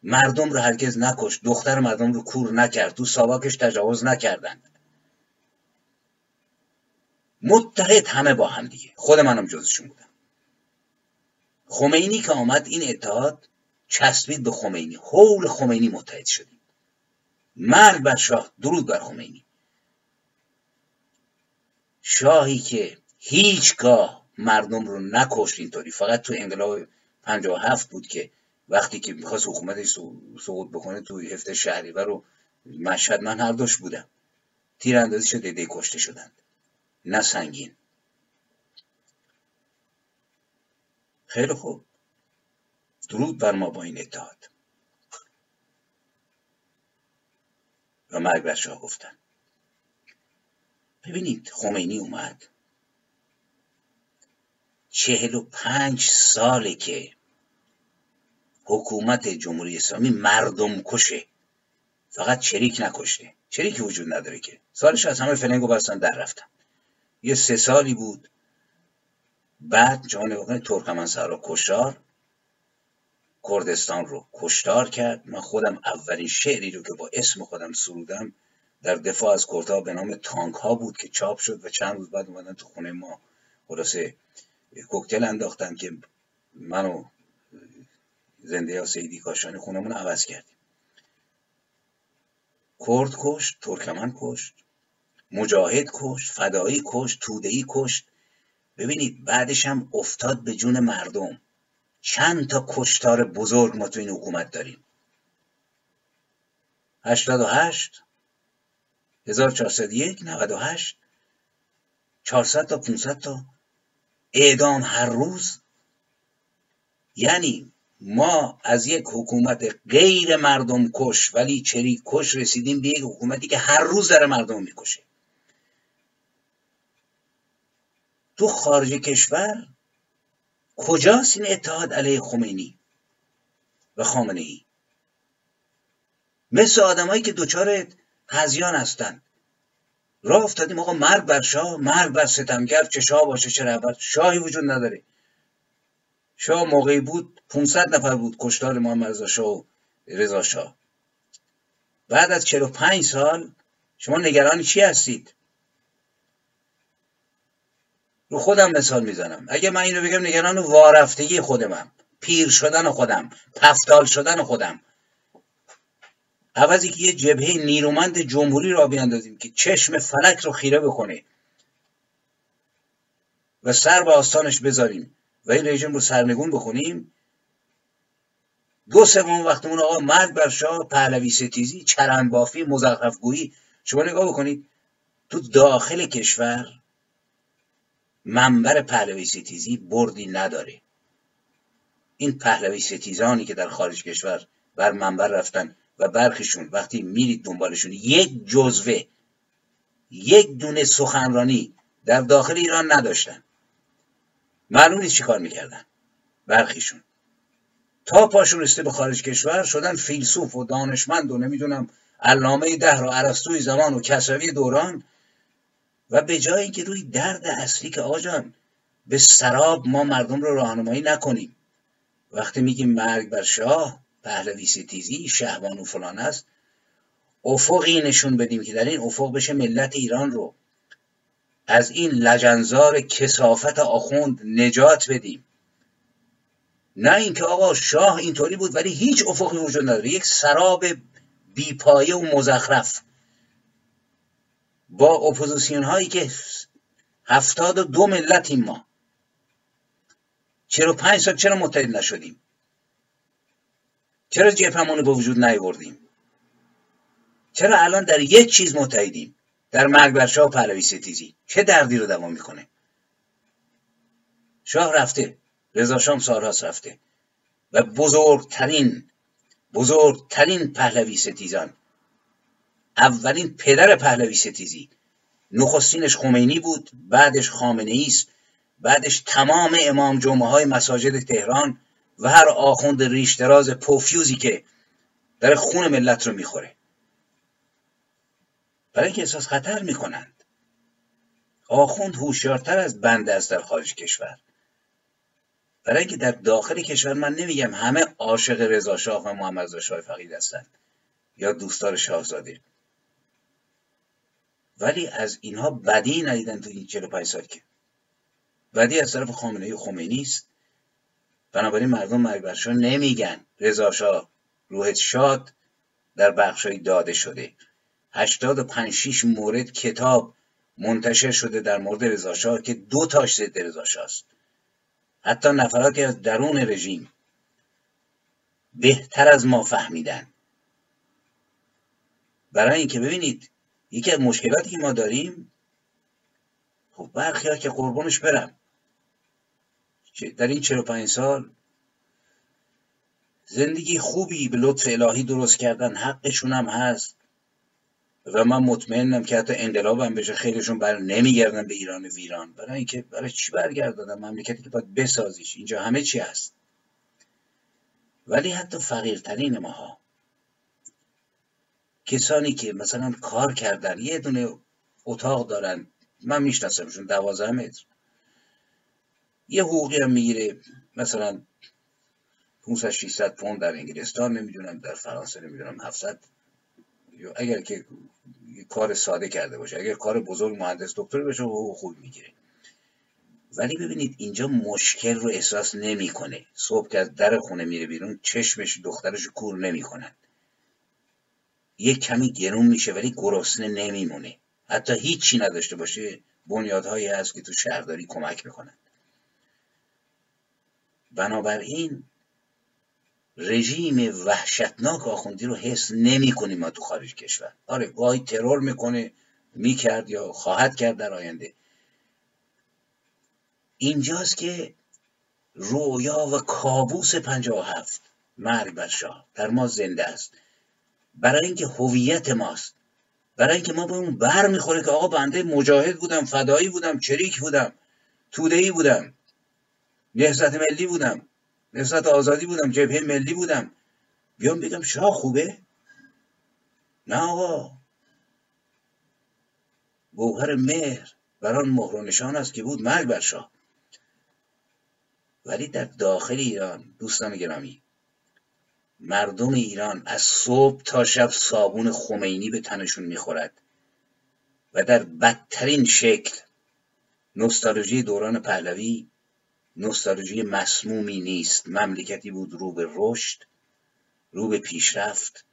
مردم رو هرگز نکش دختر مردم رو کور نکرد تو ساواکش تجاوز نکردند متحد همه با هم دیگه. خود منم جزشون بودم. خمینی که آمد این اتحاد چسبید به خمینی. حول خمینی متحد شدیم. مرگ بر شاه درود بر خمینی. شاهی که هیچگاه مردم رو نکشت اینطوری. فقط تو انقلاب 57 بود که وقتی که می‌خواست حکومتش سقوط بکنه تو هفته شهریور رو مشهد من هر دوش بودم. تیراندازی شده دیده کشته شدند. نه سنگین. خیلی خوب. درود بر ما با این اتحاد. و مرگ بر شاه گفتن. ببینید خمینی اومد. چهل و پنج ساله که حکومت جمهوری اسلامی مردم کشه. فقط چریک نکشته چریک وجود نداره که. سالش از همه فلنگو بستن در رفتن. یه سه سالی بود. بعد جان بکنید ترکمن رو کشتار. کردستان رو کشتار کرد. من خودم اولین شعری رو که با اسم خودم سرودم در دفاع از کردها به نام تانک ها بود که چاپ شد و چند روز بعد اومدن تو خونه ما. خلاصه کوکتل انداختن که منو زنده یا سیدی کاشانی خونمون عوض کردیم. کرد کشت ترکمن کشت مجاهد کشت فدایی کشت تودهی کشت. ببینید بعدش هم افتاد به جون مردم. چند تا کشتار بزرگ ما تو این حکومت داریم. 88 1401 98 400 تا 500 تا. اعدام هر روز. یعنی ما از یک حکومت غیر مردم کش ولی چری کش رسیدیم به یک حکومتی که هر روز داره مردم می‌کشه. تو خارج کشور کجاست این اتحاد علیه خمینی و خامنه ای؟ مثل آدمایی که دچار هزیان هستند. راه افتادیم آقا مرگ بر شاه مرگ بر ستمگر چه شاه باشه چه رهبر شاهی وجود نداره. شاه موقعی بود 500 نفر بود کشتار محمد رضا شاه و رضا شاه. بعد از 45 سال شما نگران چی هستید؟ رو خودم مثال می‌زنم. اگه من اینو بگم نگران وارفتگی خودمم پیر شدن خودم پفتال شدن خودم. عوضی که یه جبهه نیرومند جمهوری را بیاندازیم که چشم فلک رو خیره بکنه و سر به آستانش بذاریم. و این رژیم رو سرنگون بکنیم دو سوم وقتمون آقا مرگ بر شاه پهلوی ستیزی چرند بافی مزخرف گویی شما نگاه بکنید تو داخل کشور منبر پهلوی ستیزی بردی نداره. این پهلوی ستیزانی که در خارج کشور بر منبر رفتن و برخیشون وقتی میرید دنبالشون یک جزوه یک دونه سخنرانی در داخل ایران نداشتن. معلوم نیست چی کار می‌کردن. برخیشون. تا پاشون رسته به خارج کشور شدن فیلسوف و دانشمند و نمی‌دونم علامه دهر و عرستوی زمان و کسروی دوران. و به جای اینکه روی درد اصلی که آقا جان به سراب ما مردم رو راهنمایی نکنیم. وقتی میگیم مرگ بر شاه پهلوی ستیزی شهبان و فلان است افقی نشون بدیم که در این افق بشه ملت ایران رو. از این لجنزار کسافت آخوند نجات بدیم. نه اینکه آقا شاه اینطوری بود ولی هیچ افقی وجود نداره. یک سراب بیپایه و مزخرف. با اپوزیسیون هایی که هفتاد و دو ملتیم ما. چرا پنج سال چرا متحد نشدیم؟ چرا جبهمون به وجود نیاوردیم؟ چرا الان در یک چیز متحدیم؟ در مرگ بر شاه پهلوی ستیزی. چه دردی رو دوا می‌کنه؟ شاه رفته. رضا شاه هم سالهاست رفته. و بزرگترین بزرگترین پهلوی ستیزان. اولین پدر پهلوی ستیزی. نخستینش خمینی بود بعدش خامنه است بعدش تمام امام جمعه های مساجد تهران و هر آخوند ریش دراز پوفیوزی که در خون ملت رو می‌خوره. برای اینکه احساس خطر می‌کنند. آخوند هوشیارتر از بنده است در خارج کشور. برای اینکه در داخل کشور من نمیگم همه عاشق رضا شاه و محمد رضا شاه فقید هستند یا دوستدار شاهزاده. ولی از اینها بدی ندیدن تو این 45 سال که. بدی از طرف خامنه خمینی است. بنابراین مردم مرگ نمیگن رضا شاه روحت شاد در بخشای داده شده. هشتاد و پنج مورد کتاب منتشر شده در مورد رضا که دو تاش ضد رضا است. حتی نفراتی از درون رژیم بهتر از ما فهمیدن. برای اینکه ببینید یکی از مشکلاتی که ما داریم خب برخی ها که قربانش برم در این 45 سال زندگی خوبی به لطف الهی درست کردن حقشون هم هست. و من مطمئنم که حتی انقلاب بشه خیلیشون بر نمیگردن به ایران ویران. برای اینکه برای چی برگردادن مملکتی که باید بسازیش. اینجا همه چی هست. ولی حتی فقیرترین ماها. کسانی که مثلا کار کردن یه دونه اتاق دارن. من میشناسمشون دوازده متر. یه حقوقی هم می‌گیره. مثلا 500 600 پوند در انگلستان نمی‌دونم در فرانسه نمی‌دونم 700 اگر که کار ساده کرده باشه اگر کار بزرگ مهندس دکتر بشه حقوق خوب می‌گیره. ولی ببینید اینجا مشکل رو احساس نمی‌کنه. صبح که از در خونه میره بیرون چشمش دخترش کور نمی‌کنن یه کمی گرون میشه ولی گرسنه نمیمونه. حتی هیچی نداشته باشه بنیادهایی هست که تو شهرداری کمک می‌کنن. بنابراین رژیم وحشتناک آخوندی رو حس نمی کنیم ما تو خارج کشور. آره گاهی ترور می‌کنه می‌کرد یا خواهد کرد در آینده. اینجاست که رویا و کابوس پنجاه هفت مرگ بر شاه در ما زنده است. برای اینکه هویت ماست. برای اینکه ما به اون بر می‌خوره که آقا بنده مجاهد بودم فدایی بودم چریک بودم تودهی بودم نهزت ملی بودم. نهزت آزادی بودم جبهه ملی بودم. بیام بگم شاه خوبه؟ نه آقا. گوهر مهر بران مهر و نشان است که بود مرگ بر شاه. ولی در داخل ایران دوستان گرامی مردم ایران از صبح تا شب صابون خمینی به تنشون می‌خورد و در بدترین شکل نوستالژی دوران پهلوی نوستالژی مسمومی نیست. مملکتی بود رو به رشد رو به پیشرفت.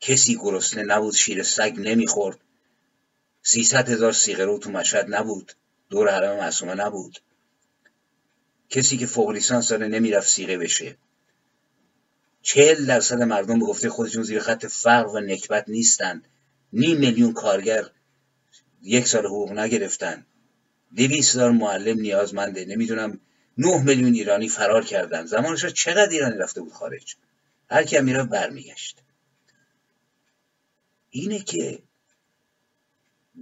کسی گرسنه نبود شیر سگ نمی‌خورد. سیصد هزار سیغرو تو مشهد نبود. دور حرم معصومه نبود. کسی که فوق لیسانس داره نمی‌رفت سیغه بشه. چهل درصد مردم به گفته خودشون زیر خط فقر و نکبت نیستند نیم میلیون کارگر یک سال حقوق نگرفتن. دویست هزار معلم نیازمنده. نمی‌دونم نه میلیون ایرانی فرار کردن. زمانش چقدر ایرانی رفته بود خارج؟ هر کی می‌رفت برمیگشت. اینه که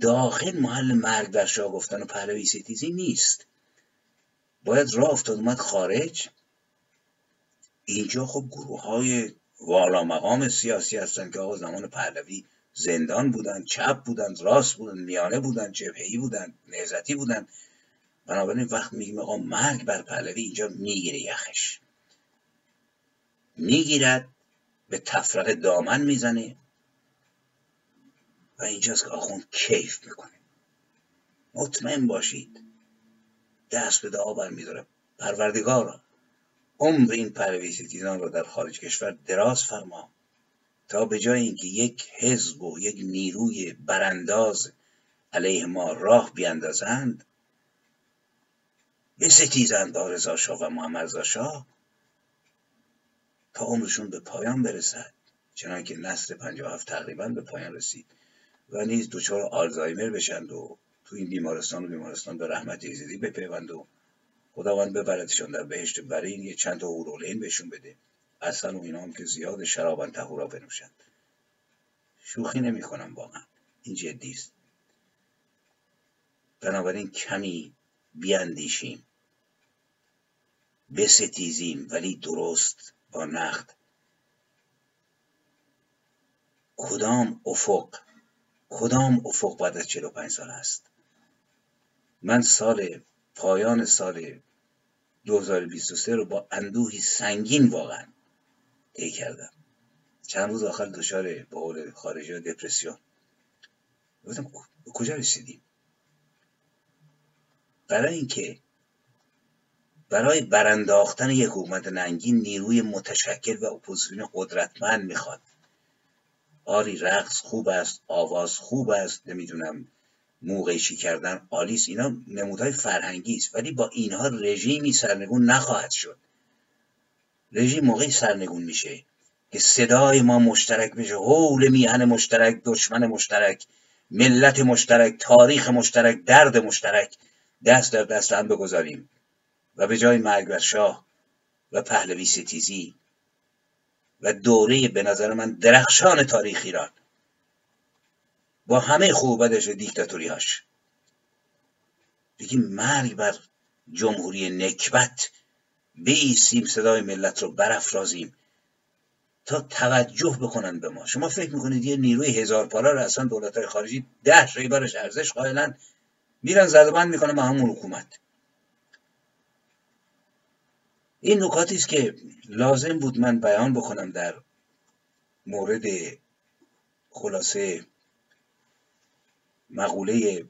داخل محل مرگ بر شاه گفتن و پهلوی ستیزی نیست. باید راه افتاد اومد خارج. اینجا خب گروه های والا مقام سیاسی هستن که آقا زمان پهلوی زندان بودن چپ بودن راست بودن میانه بودن جبهی بودن نهزتی بودن. بنابراین وقت میگیم آقا مرگ بر پهلوی اینجا می‌گیره یخش. می‌گیرد به تفرقه دامن می‌زنه و اینجاست که آخوند کیف می‌کنه. مطمئن باشید دست به دعا برمیداره. پروردگارا عمر این پرویزیدینان را در خارج کشور دراز فرما تا به جای اینکه یک حزب و یک نیروی برانداز علیه ما راه بیاندازند بستیزند با رضا شاه و محمد شاه تا عمرشون به پایان برسد. چنانکه نسل 57 تقریبا به پایان رسید و نیز دچار آلزایمر بشند و تو این بیمارستان و بیمارستان به رحمت ایزدی بپیوند و خداوند ببردشان در بهشت برین یه چند تا اورولین بهشون بده. اصلا و اینا هم که زیاد شرابن تهورا بنوشند. شوخی نمی کنم واقعا. این جدی است. بنابراین کمی بیاندیشیم. بستیزیم ولی درست با نقد. کدام افق کدام افق بعد از 45 سال است؟ من سال پایان سال 2023 رو با اندوهی سنگین واقعا طی کردم. چند روز آخر دچار به قول خارجی dépression. گفتم کجا رسیدیم؟ برای اینکه برای برانداختن یک حکومت ننگین نیروی متشکل و اپوزیسیون قدرتمند می‌خواد. آری رقص خوب است آواز خوب است نمی‌دونم موقعشی کردن آلیس اینا نمودهای فرهنگی است ولی با اینها رژیمی سرنگون نخواهد شد. رژیم موقعی سرنگون میشه. که صدای ما مشترک بشه حول میهن مشترک دشمن مشترک ملت مشترک تاریخ مشترک درد مشترک. دست در دست هم بگذاریم. و به جای مرگ بر شاه و پهلوی ستیزی و دوره به نظر من درخشان تاریخ ایران. با همه خوب بدش دیکتاتوری هاش بگیم مرگ بر جمهوری نکبت بیستیم صدای ملت رو برافرازیم تا توجه بکنن به ما. شما فکر می‌کنید یه نیروی هزار پالا رو اصلا دولت های خارجی ده شایی برش ارزش قائلن؟ میرن زدبند می‌کنن به همون حکومت. این نکاتی است که لازم بود من بیان بکنم در مورد خلاصه مقوله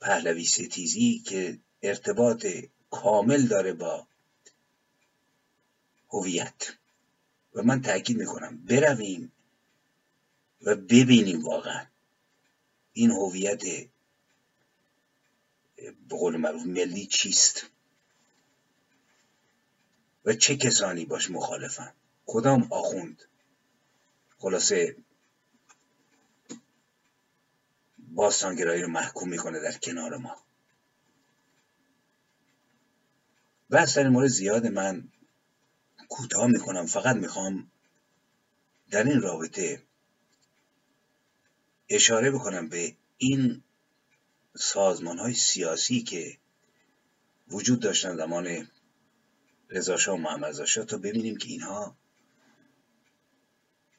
پهلوی ستیزی که ارتباط کامل داره با هویت. و من تاکید می‌کنم برویم و ببینیم واقعا این هویت به قول معروف ملی چیست؟ و چه کسانی باش مخالفن؟ کدام آخوند؟ خلاصه باستانگرایی رو محکوم می‌کنه در کنار ما. بحث در مورد زیاد من کوتاه می‌کنم. فقط می‌خوام در این رابطه اشاره بکنم به این سازمان های سیاسی که وجود داشتن زمان رضا و محمد تا ببینیم که اینها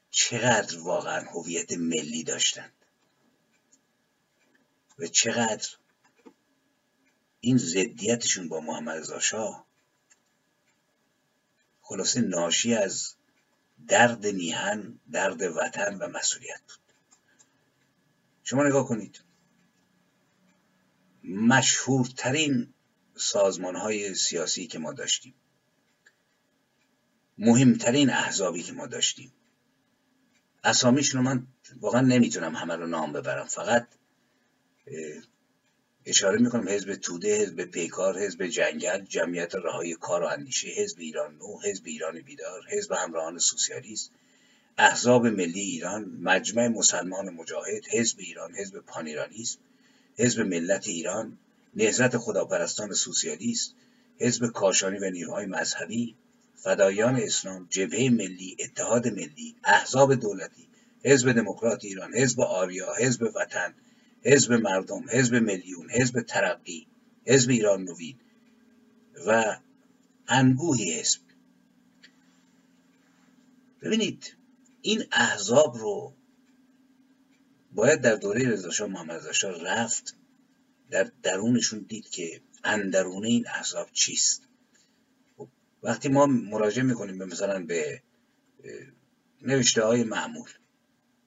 چقدر واقعا هویت ملی داشتند و چقدر این ضدیتشون با محمد رضا خلاصه ناشی از درد میهن درد وطن و مسئولیت بود. شما نگاه کنید. مشهورترین سازمان های سیاسی که ما داشتیم. مهمترین احزابی که ما داشتیم. اسامیشون رو من واقعا نمی‌تونم همه رو نام ببرم. فقط اشاره می‌کنم حزب توده حزب پیکار حزب جنگل جمعیت رهای کار و اندیشه حزب ایران نو حزب ایران بیدار حزب همراهان سوسیالیست احزاب ملی ایران مجمع مسلمان مجاهد حزب ایران حزب پانیرانیسم. حزب ملت ایران نهضت خداپرستان سوسیالیست حزب کاشانی و نیروهای مذهبی فدایان اسلام جبهه ملی اتحاد ملی احزاب دولتی حزب دموکرات ایران حزب آریا حزب وطن حزب مردم حزب میلیون حزب ترقی حزب ایران نوید و انبوهی حزب. ببینید این احزاب رو باید در دوره رضاشاه محمد رضا رفت. در درونشون دید که اندرونه این احزاب چیست. خب، وقتی ما مراجعه می‌کنیم به مثلا به نوشته های معمول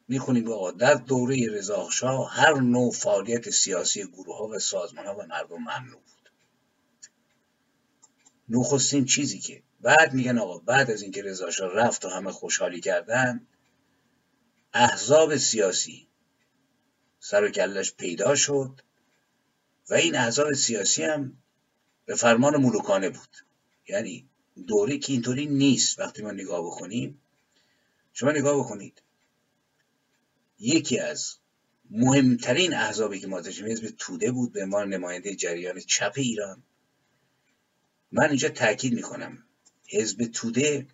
می‌خونیم آقا در دوره رضاشاه هر نوع فعالیت سیاسی گروه ها و سازمان ها و مردم ممنوع بود. نخستین چیزی که بعد میگن آقا بعد از اینکه رضاشاه رفت و همه خوشحالی کردن احزاب سیاسی سر و کلش پیدا شد و این احزاب سیاسی هم به فرمان ملوکانه بود. یعنی دوره که اینطوری نیست وقتی ما نگاه بکنیم. شما نگاه بکنید. یکی از مهمترین احزابی که ما داشتیم حزب توده بود به عنوان نماینده جریان چپ ایران. من اینجا تاکید می‌کنم. حزب توده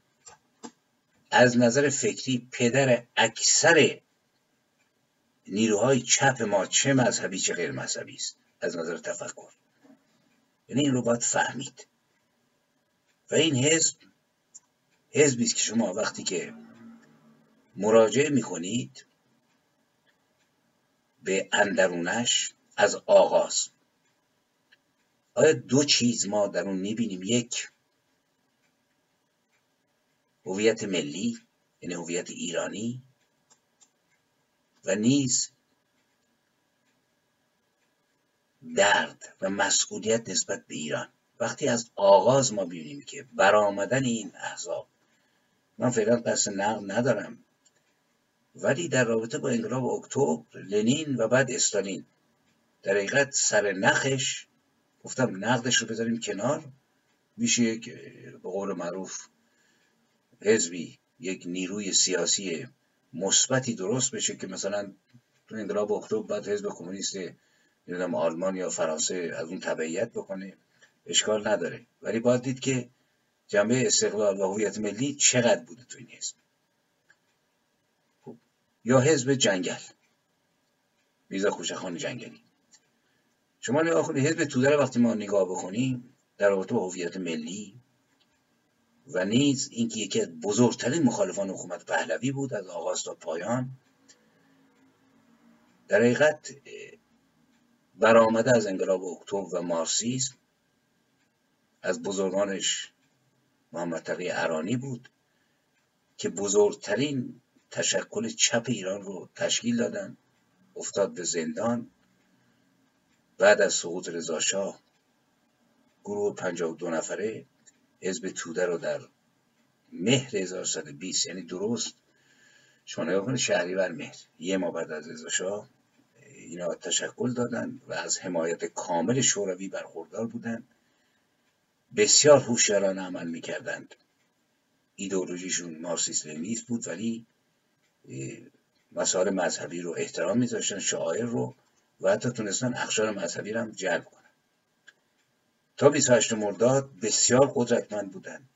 از نظر فکری پدر اکثر نیروهای چپ ما چه مذهبی چه غیر مذهبی است از نظر تفکر. یعنی این رو باید فهمید. و این حزب حزبی است که شما وقتی که مراجعه می‌کنید به اندرونش از آغاز. آیا دو چیز ما در اون می‌بینیم؟ یک هویت ملی یعنی هویت ایرانی. و نیز درد و مسئولیت نسبت به ایران. وقتی از آغاز ما ببینیم که برآمدن این احزاب من فعلا قصد نقد ندارم ولی در رابطه با انقلاب اکتبر لنین و بعد استالین در حقیقت سر نخش گفتم نقدش رو بذاریم کنار. میشه یک به قول معروف حزبی یک نیروی سیاسی مثبتی درست بشه که مثلا تو انقلاب اکتبر بعد حزب کمونیست نمی‌دونم آلمان یا فرانسه از اون تبعیت بکنه اشکال نداره. ولی باید دید که جنبه استقلال و هویت ملی چقدر بوده تو این حزب. خب، یا حزب جنگل. میرزا خوشخان جنگلی. شما نگاه کنید حزب توده وقتی ما نگاه بکنیم در رابطه با هویت ملی و نیز اینکه یکی از بزرگترین مخالفان حکومت پهلوی بود از آغاز تا پایان در حقیقت برآمده از انقلاب اکتبر و مارسیسم از بزرگانش محمد تقی ارانی بود که بزرگترین تشکل چپ ایران رو تشکیل دادن افتاد به زندان. بعد از سقوط رضاشاه گروه 52 نفره حزب توده رو در مهر 1120 یعنی درست. شما نگاه کنید شهریور مهر. یه ما بعد از رضاشاه اینا تشکل دادن و از حمایت کامل شوروی برخوردار بودند بسیار هوشیارانه عمل می‌کردند. ایدئولوژیشون مارسیس لنیست بود ولی مسائل مذهبی رو احترام میذاشتن شاعر رو و حتی تونستن اخشار مذهبی رو هم جلب کنن. تا 28 مرداد بسیار قدرتمند بودند.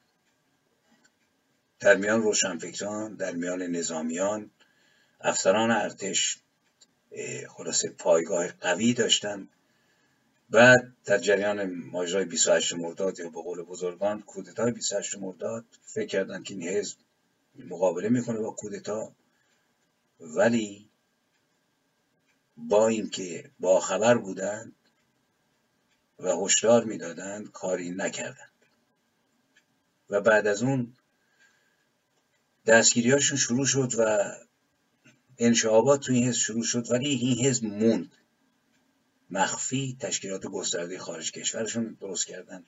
در میان روشنفکران در میان نظامیان افسران ارتش خلاصه پایگاه قوی داشتن بعد در جریان ماجرای 28 مرداد یا به قول بزرگان کودتای 28 مرداد فکر کردن که این حزب مقابله می‌کنه با کودتا. ولی با اینکه با خبر بودند و هشدار می‌دادند کاری نکردند. و بعد از اون دستگیریاشون شروع شد و انشعابات تو این حزب شروع شد ولی این حزب موند. مخفی تشکیلات گسترده خارج کشورشون درست کردن.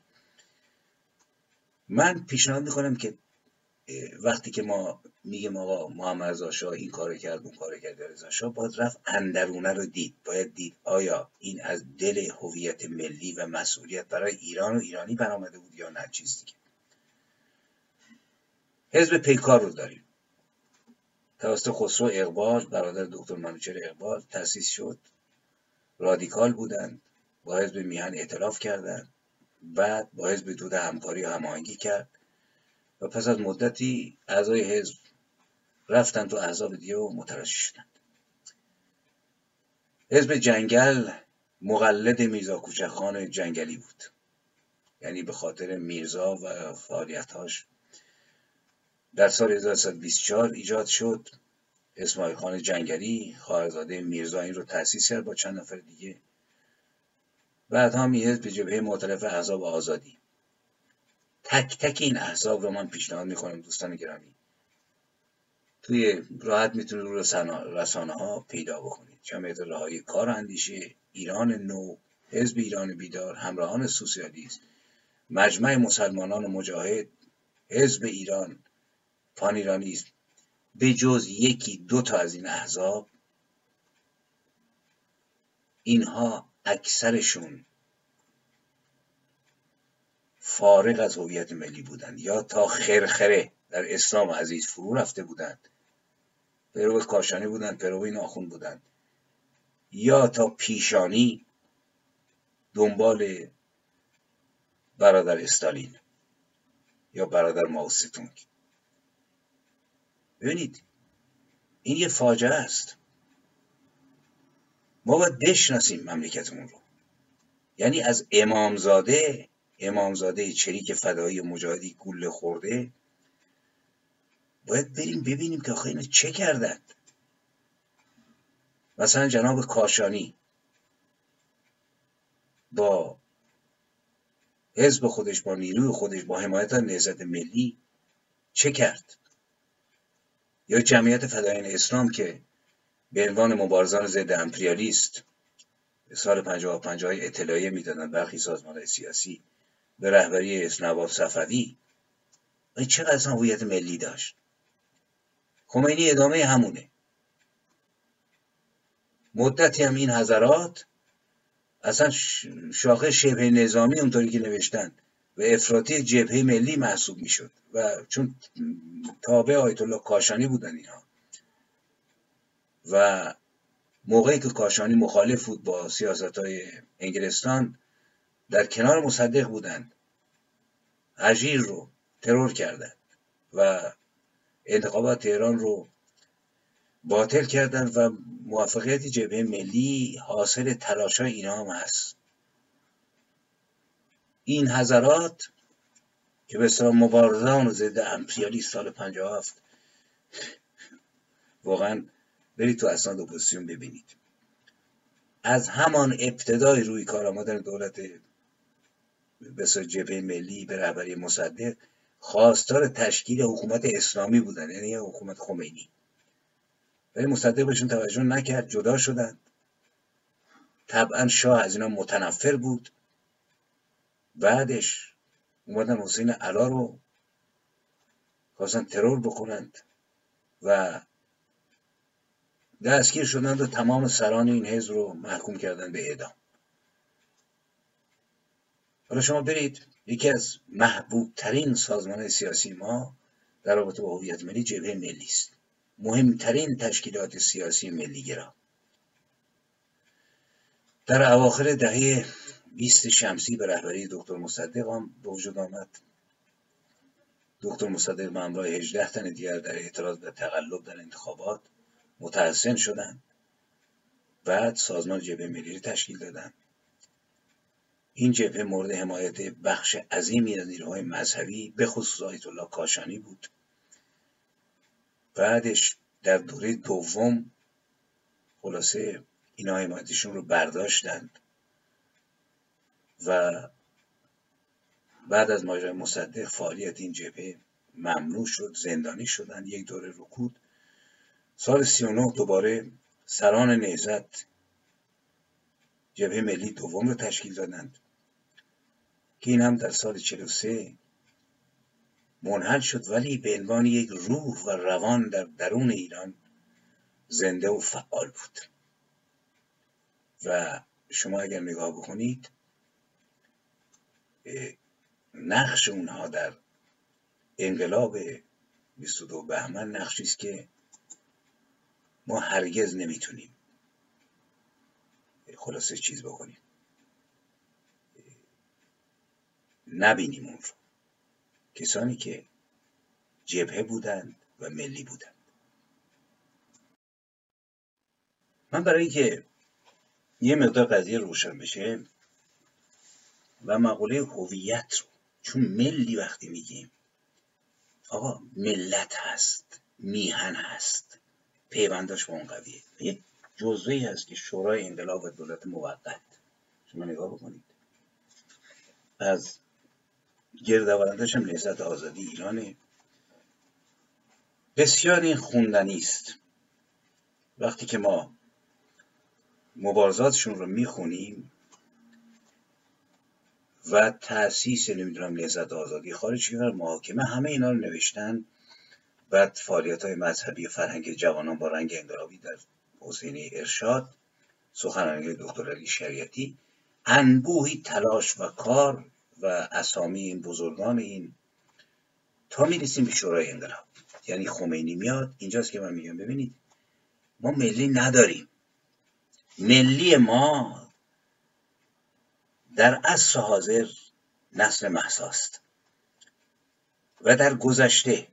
من پیشنهاد می‌کنم که وقتی که ما میگیم آقا محمد رضا شاه این کارو کرد اون کارو کرد رضا شاه باید رفت اندرونه رو دید باید دید آیا این از دل هویت ملی و مسئولیت برای ایران و ایرانی برآمده بود یا نه چیز دیگه. حزب پیکار رو داریم. توسط خسرو اقبال برادر دکتر منوچهر اقبال تأسیس شد. رادیکال بودند با حزب میهن اعتلاف کردند بعد با حزب توده همکاری و هماهنگی کرد. و پس از مدتی اعضای حزب رفتن تو احزاب دیگه و مترشی شدند. حزب جنگل مقلد میرزا کوچکخان جنگلی بود. یعنی به خاطر میرزا و فعالیتاش در سال 1924 ایجاد شد. اسماعیل خان جنگلی خواهرزاده میرزا این رو تأسیس کرد با چند نفر دیگه. بعد هم یه به جبهه مختلف احزاب آزادی. تک تک این احزاب رو من پیشنهاد می‌کنم دوستان گرامی. توی راحت می‌تونید رو رسانه ها پیدا بکنید. جمعیت رهایی کار اندیشه ایران نو حزب ایران بیدار همراهان سوسیالیست مجمع مسلمانان مجاهد حزب ایران پانیرانیزم به جز یکی دو تا از این احزاب اینها اکثرشون فارغ از هویت ملی بودند یا تا خرخره در اسلام عزیز فرو رفته بودند. پیرو کاشانی بودند پیرو ناخون بودند. یا تا پیشانی دنبال برادر استالین یا برادر ماوستونگ. ببینید این یه فاجعه است. ما باید بشناسیم مملکتمون رو. یعنی از امامزاده امامزاده چریک فدایی مجاهدی گوله خورده. باید بریم ببینیم که آخه چه کردند مثلا جناب کاشانی با حزب خودش با نیروی خودش با حمایت نهضت ملی چه کرد؟ یا جمعیت فدایان اسلام که به عنوان مبارزان ضد امپریالیست سال 55 های اطلاعیه می‌دادن برخی سازمان سیاسی به رهبری نواب صفوی. چقدر هویت ملی داشت؟ خمینی ادامه همونه. مدتی هم این حضرات اصلا شاخه شبه نظامی اونطوری که نوشتن و افراطی جبهه ملی محسوب می‌شد و چون تابع آیت الله کاشانی بودن اینها و موقعی که کاشانی مخالف بود با سیاست های انگلستان در کنار مصدق بودند. عجیر رو ترور کردند و انتخابات تهران رو باطل کردن و موفقیت جبهه ملی حاصل تلاش اینا هم هست. این حضرات که به سلام مبارزان ضد امپریالی سال 57 واقعا برید تو اسناد اپوزیسیون ببینید. از همان ابتدای روی کار آمدن دولت بسیار جبهه ملی به مصدق خواستار تشکیل حکومت اسلامی بودن یعنی حکومت خمینی. ولی مصدق بهشون توجه نکرد جدا شدن. طبعا شاه از اینا متنفر بود. بعدش اومدن حسین علا رو خواستن ترور بکنند و دستگیر شدند و تمام سران این حزب رو محکوم کردن به اعدام. حالا شما برید یکی از محبوب ترین سازمان سیاسی ما در رابطه با هویت ملی جبهه ملی است. مهمترین تشکیلات سیاسی ملیگرا. در اواخر دهه 20 شمسی به رهبری دکتر مصدق هم به وجود آمد. دکتر مصدق به همراه 18 تن دیگر در اعتراض به تقلب در انتخابات متحسن شدند. بعد سازمان جبهه ملی تشکیل دادند. این جبهه مورد حمایت بخش عظیمی از نیروهای مذهبی به خصوص آیت الله کاشانی بود. بعدش در دوره دوم خلاصه اینا حمایتشون رو برداشتند و بعد از ماجرای مصدق فعالیت این جبهه ممنوع شد زندانی شدن یک دوره رکود. سال 39 دوباره سران نهزت جبهه ملی دوم رو تشکیل دادند. که این هم در سال 43 منحل شد ولی به عنوان یک روح و روان در درون ایران زنده و فعال بود. و شما اگر نگاه بکنید نقش اونها در انقلاب 22 بهمن نقشی است که ما هرگز نمی‌تونیم خلاصه چیز بکنیم. نبینیم اون رو. کسانی که جبهه بودند و ملی بودند. من برای اینکه یه مقدار قضیه روشن بشه و مقوله هویت رو چون ملی وقتی میگیم آقا ملت هست میهن هست پیونداش با اون قویه یک جزوهی هست که شورای انقلاب و دولت موقت. شما نگاه بکنید. از گردآورندش هم نهضت آزادی ایرانه. بسیار این خوندنی است. وقتی که ما مبارزاتشون رو می‌خونیم و تاسیس نمی‌دونم نهضت آزادی خارج کردن محاکمه همه اینا رو نوشتن بعد فعالیت های مذهبی فرهنگ جوانان با رنگ انقلابی در حسینی ارشاد سخنرانی دکتر علی شریعتی انبوهی تلاش و کار و اسامی این بزرگان این تا می‌رسیم به شورای انقلاب. یعنی خمینی میاد اینجاست که من میگم. ببینید ما ملی نداریم. ملی ما در اصر حاضر نسل محساست. و در گذشته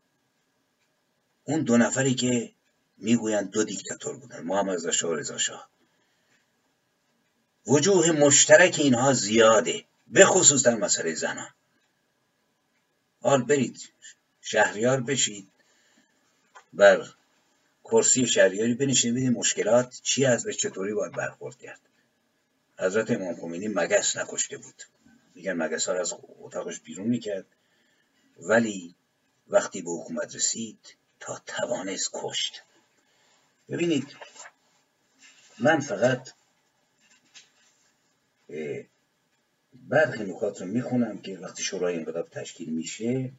اون دو نفری که می‌گویند دو دیکتاتور بودن محمد رضا شاه و رضا شاه. وجوه مشترک اینها زیاده. به خصوص در مسئله زنان. حال برید شهریار بشید بر کرسی شهریاری بنشینید ببینید مشکلات چی است و چطوری باید برخورد کرد. حضرت امام خمینی مگس نکشته بود. میگن مگس ها از اتاقش بیرون می‌کرد. ولی وقتی به حکومت رسید تا توانست کشت. ببینید من فقط برخی نکات رو می‌خونم که وقتی شورای انقلاب تشکیل میشه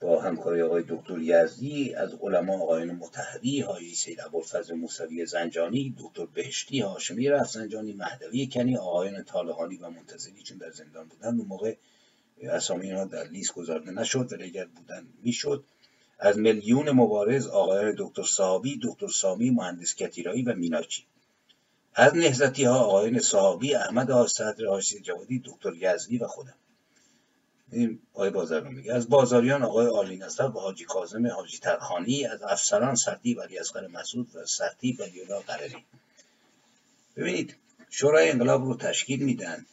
با همکاری آقای دکتر یزدی از علما آقایان متحری حاجی سید ابوالفضل موسوی زنجانی دکتر بهشتی هاشمی رفسنجانی مهدوی کنی آقایان طالحانی و منتظری چون در زندان بودن. اون موقع اسامی اینها در لیست گذارده نشد ولی اگر بودن می‌شد. از میلیون مبارز آقایان دکتر صحابی دکتر سامی مهندس کتیرایی و میناچی. از نهزتی ها آقایان صحابی احمد آج صدر آشتی جوادی دکتر یزدی و خودم. این آقای بازار رو میگه. از بازاریان آقای آلی نصر و حاجی کاظم حاجی ترخانی از افسران سرتی ولی اصغر مسعود و سرتی ولی الله قرنی ببینید شورای انقلاب رو تشکیل میدن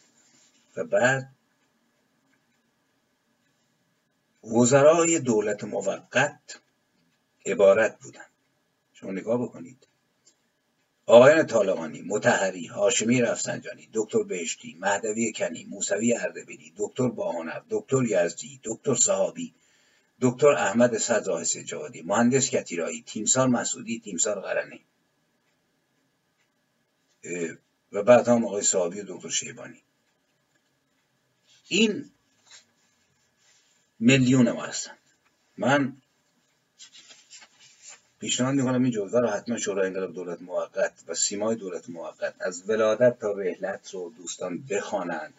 و بعد وزرای دولت موقت عبارت بودن. شما نگاه بکنید. آقایان طالقانی متحری هاشمی رفسنجانی دکتر بهشتی مهدوی کنی موسوی اردبیلی دکتر باهنر دکتر یزدی دکتر صحابی دکتر احمد صدراه سجادی مهندس کتیرایی تیمسار مسعودی تیمسار قرنی و بعد هم آقای صحابی و دکتر شیبانی. این میلیون ما هستن. من پیشنهاد می‌کنم این جزوه رو حتما شورای انقلاب دولت موقت و سیمای دولت موقت از ولادت تا رحلت رو دوستان بخوانند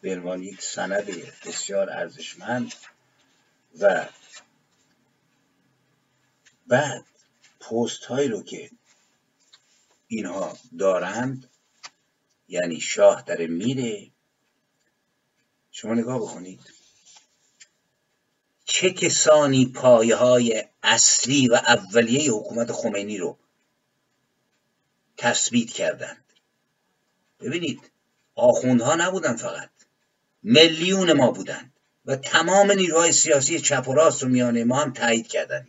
به عنوان یک سند بسیار ارزشمند و بعد پست هایی رو که اینها دارند یعنی شاه داره میره. شما نگاه بکنید. چه کسانی پایه های اصلی و اولیه حکومت خمینی رو تثبیت کردند؟ ببینید آخوندها نبودن فقط. میلیون ما بودند و تمام نیروهای سیاسی چپ و راست رو میانه ما هم تایید کردن.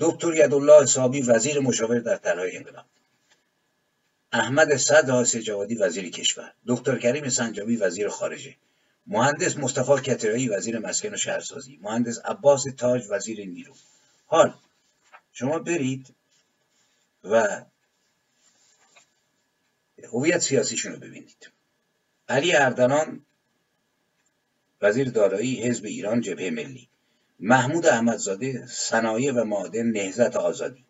دکتر یدالله صابی وزیر مشاور در طرحهای انقلاب. احمد صدر جوادی وزیر کشور. دکتر کریم سنجابی وزیر خارجه. مهندس مصطفی کترایی وزیر مسکن و شهرسازی. مهندس عباس تاج وزیر نیرو. حال شما برید و هویت سیاسیشون رو ببینید. علی اردنان وزیر دارایی حزب ایران جبهه ملی. محمود احمدزاده صنایع و معادن نهزت آزادی.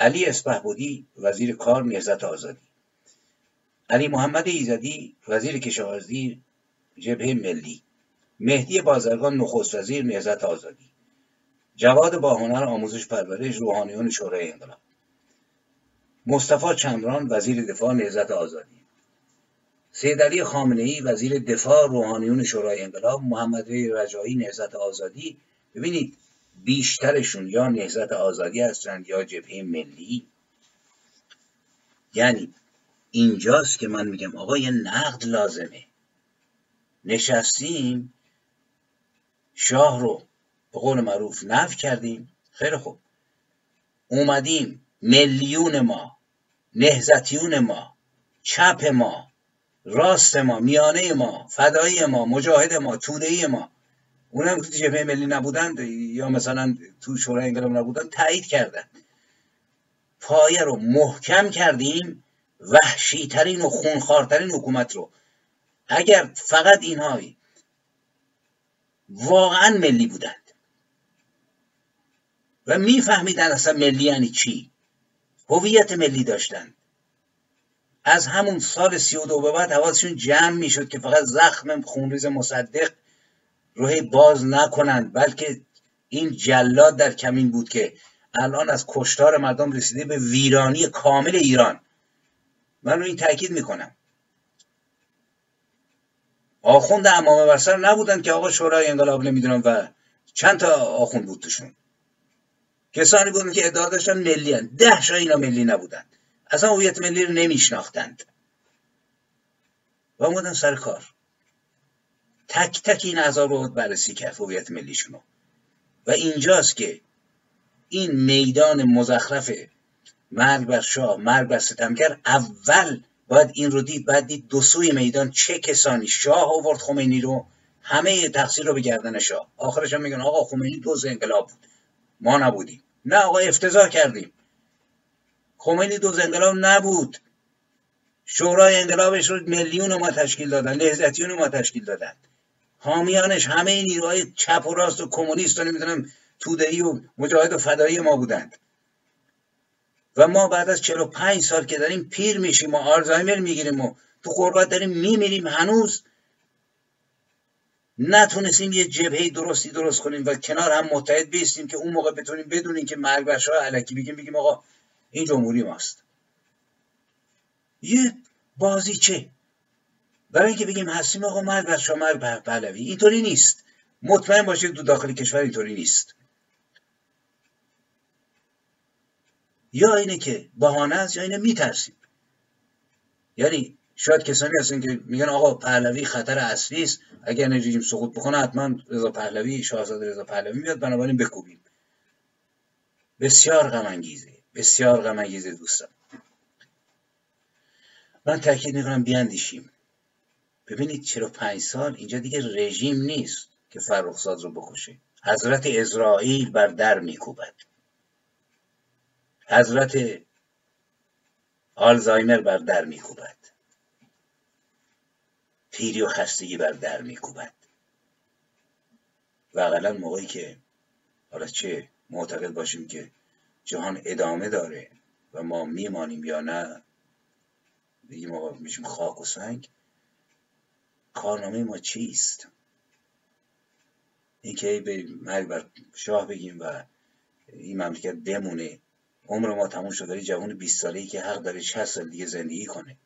علی اسپهبودی وزیر کار نهزت آزادی. علی محمد ایزدی وزیر کشاورزی جبهه ملی. مهدی بازرگان نخست وزیر نهزت آزادی. جواد باهنر آموزش پرورش روحانیون شورای انقلاب. مصطفی چمران وزیر دفاع نهزت آزادی. سید علی خامنه ای وزیر دفاع روحانیون شورای انقلاب. محمد رجایی نهزت آزادی. ببینید بیشترشون یا نهزت آزادی هستند یا جبهه ملی. یعنی اینجاست که من میگم آقا یه نقد لازمه. نشستیم شاه رو به قول معروف نف کردیم. خیلی خوب. اومدیم میلیون ما نهزتیون ما چپ ما راست ما میانه ما فدایی ما مجاهد ما توده ما. اونم که تو جبهه ملی نبودند یا مثلا تو شورای انقلاب نبودن تایید کردن. پایه رو محکم کردیم وحشیترین و خونخوارترین حکومت رو. اگر فقط اینها واقعا ملی بودند و میفهمیدن اصلا ملی یعنی چی هویت ملی داشتند. از همون سال سی و دو به بعد حواسشون جمع می‌شد که فقط زخم خونریز مصدق رو باز نکنند بلکه این جلاد در کمین بود که الان از کشتار مردم رسیده به ویرانی کامل ایران. من رو این تاکید می‌کنم. آخوند امامه برسر نبودن که آقا شورای انقلاب نمی‌دونم و چند تا آخوند بود توشون. کسانی بودن که ادعا داشتن ملی هن. ده شا اینا ملی نبودن اصلا هویت ملی رو نمیشناختند. و اومدن سر کار. تک تک این اعضا رو بررسی کرد هویت ملیشونو. و اینجاست که این میدان مزخرف مرگ بر شاه مرگ بر ستمگر اول باید این رو دید باید دید دو سوی میدان چه کسانی. شاه آورد خمینی رو همه تقصیر رو به گردن شاه. آخرش هم میگن آقا خمینی دوز انقلاب بود. ما نبودیم. نه آقا افتضاح کردیم. خمینی دوز انقلاب نبود. شورای انقلابش رو میلیون ما تشکیل دادن لحظتیون ما تشکیل دادن. حامیانش همه نیروهای چپ و راست و کمونیست و نمی‌دونم تودهی و مجاهد و فدایی ما بودند. و ما بعد از 45 سال که داریم پیر میشیم و آلزایمر می‌گیریم و تو غربت داریم میمیریم هنوز نتونستیم یه جبهه درستی درست کنیم و کنار هم متحد بیستیم که اون موقع بتونیم بدونیم که مرگ بر شاه علکی بگیم بگیم آقا این جمهوری ماست. یه بازیچه. برای اینکه بگیم هستیم آقا مرگ بر شاه مرگ پهلوی. اینطوری نیست. مطمئن باشید تو داخل کشور اینطوری نیست. یا اینه که بهانه است یا اینه میترسیم. یعنی شاید کسانی هستن که میگن آقا پهلوی خطر اصلی است اگر رژیم سقوط بکنه حتما رضا پهلوی شاهزاده رضا پهلوی میاد بنابراین بکوبیم. بسیار غم انگیزه بسیار غم انگیزه دوستان. من تاکید می‌کنم بیاندیشیم. ببینید چرا پنج سال اینجا دیگه رژیم نیست که فرخزاد رو بکشه. حضرت اسرائیل بر در میکوبد. حضرت آلزایمر بر در میکوبد. پیری و خستگی بر در میکوبد. و اقلا موقعی که حالا چه معتقد باشیم که جهان ادامه داره و ما میمانیم یا نه بگیم آقا میشیم خاک و سنگ. کارنامه ما چیست؟ اینکه به مرگ بر شاه بگیم و این مملکت بمونه. عمر ما تموم شد داره جوان 20 ساله‌ای که حق داره 60 سال دیگه زندگی کنه.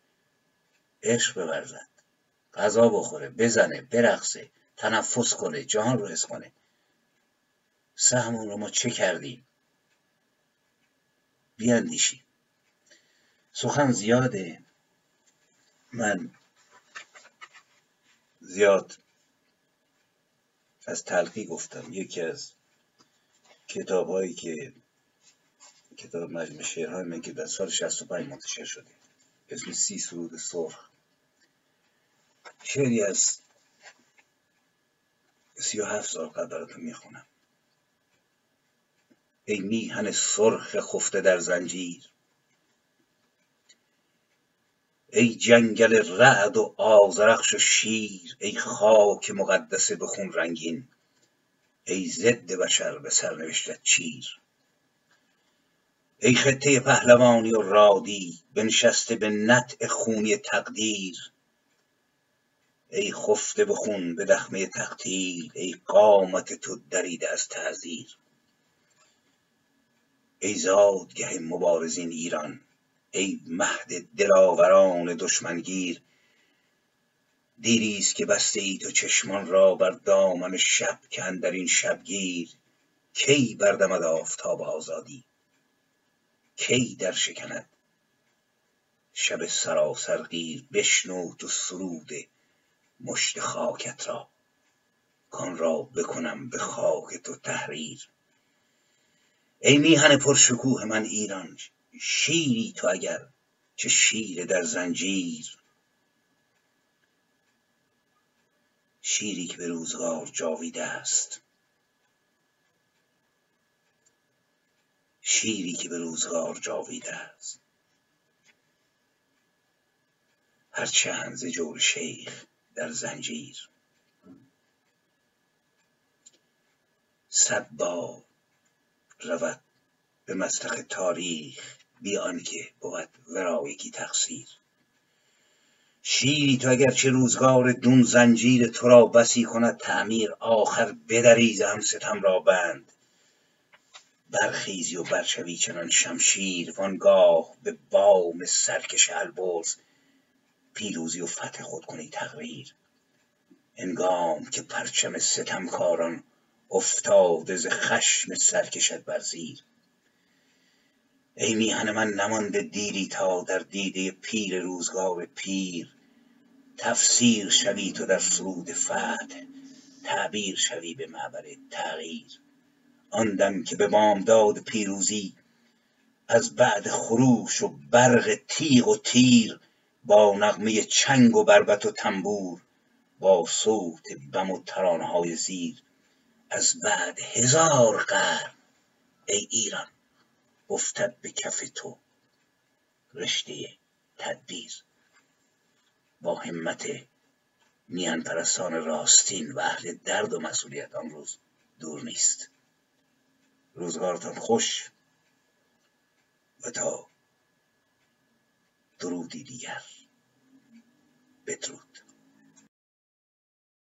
عشق بورزد غذا بخوره بزنه برقصه تنفس کنه جهان رو حس کنه. سهمون رو ما چه کردیم؟ بیاندیشیم. سخن زیاده. من زیاد از تلقی گفتم. یکی از کتاب هایی که کتاب مجموع شعرهای که در سال 65 منتشر شده. اسم سی سرود سرخ. شعری از سی و هفت سال قبل براتون می‌خونم. ای میهن سرخ خفته در زنجیر. ای جنگل رعد و آزرخش و شیر. ای خاک مقدس به خون رنگین. ای ضد بشر به سرنوشتت چیر. ای خطه پهلوانی و رادی بنشسته به نطع خونی تقدیر. ای خفته به خون به دخمه تقتیل ای قامت تو دریده از تعذیر. ای زادگه مبارزین ایران ای مهد دلاوران دشمنگیر. دیری که بسته ای تو چشمان را بر دامن شب که در این شبگیر کی بردمد آفتاب آزادی؟ کی در شکند؟ شب سراسر غیر بشنو تو سرود مشت خاکت را. کان را بکنم به خاک تو تحریر. ای میهن پرشکوه من ایران شیری تو اگر چه شیر در زنجیر. شیری که به روزگار جاویده است. شیری که به روزگار جاویده است. هرچند ز جور شیخ در زنجیر. صد بار رود به مستخ تاریخ بی آنکه بود ورا یکی تقصیر. شیری تو اگر چه روزگار دون زنجیر تو را بسی کند تعمیر آخر بدریز هم ستم را بند. برخیزی و برشوی چنان شمشیر وانگاه به بام سرکش البرز. پیروزی و فتح خود کنی تقریر. انگام که پرچم ستمکاران افتاده ز خشم سرکشت بر زیر. ای میهن من نمانده دیری تا در دیده پیر روزگار پیر. تفسیر شوی تو در سرود فتح تعبیر شوی به معبر تغییر. آن دم که به بامداد پیروزی از بعد خروش و برق تیغ و تیر با نغمه چنگ و بربط و تنبور با صوت بم و ترانه های زیر از بعد هزار قرن ای ایران افتد به کف تو رشته تدبیر. با همت میان پرستان راستین و اهل درد و مسئولیت آن روز دور نیست. روزگارتان خوش و تا درودی دیگر. بدرود.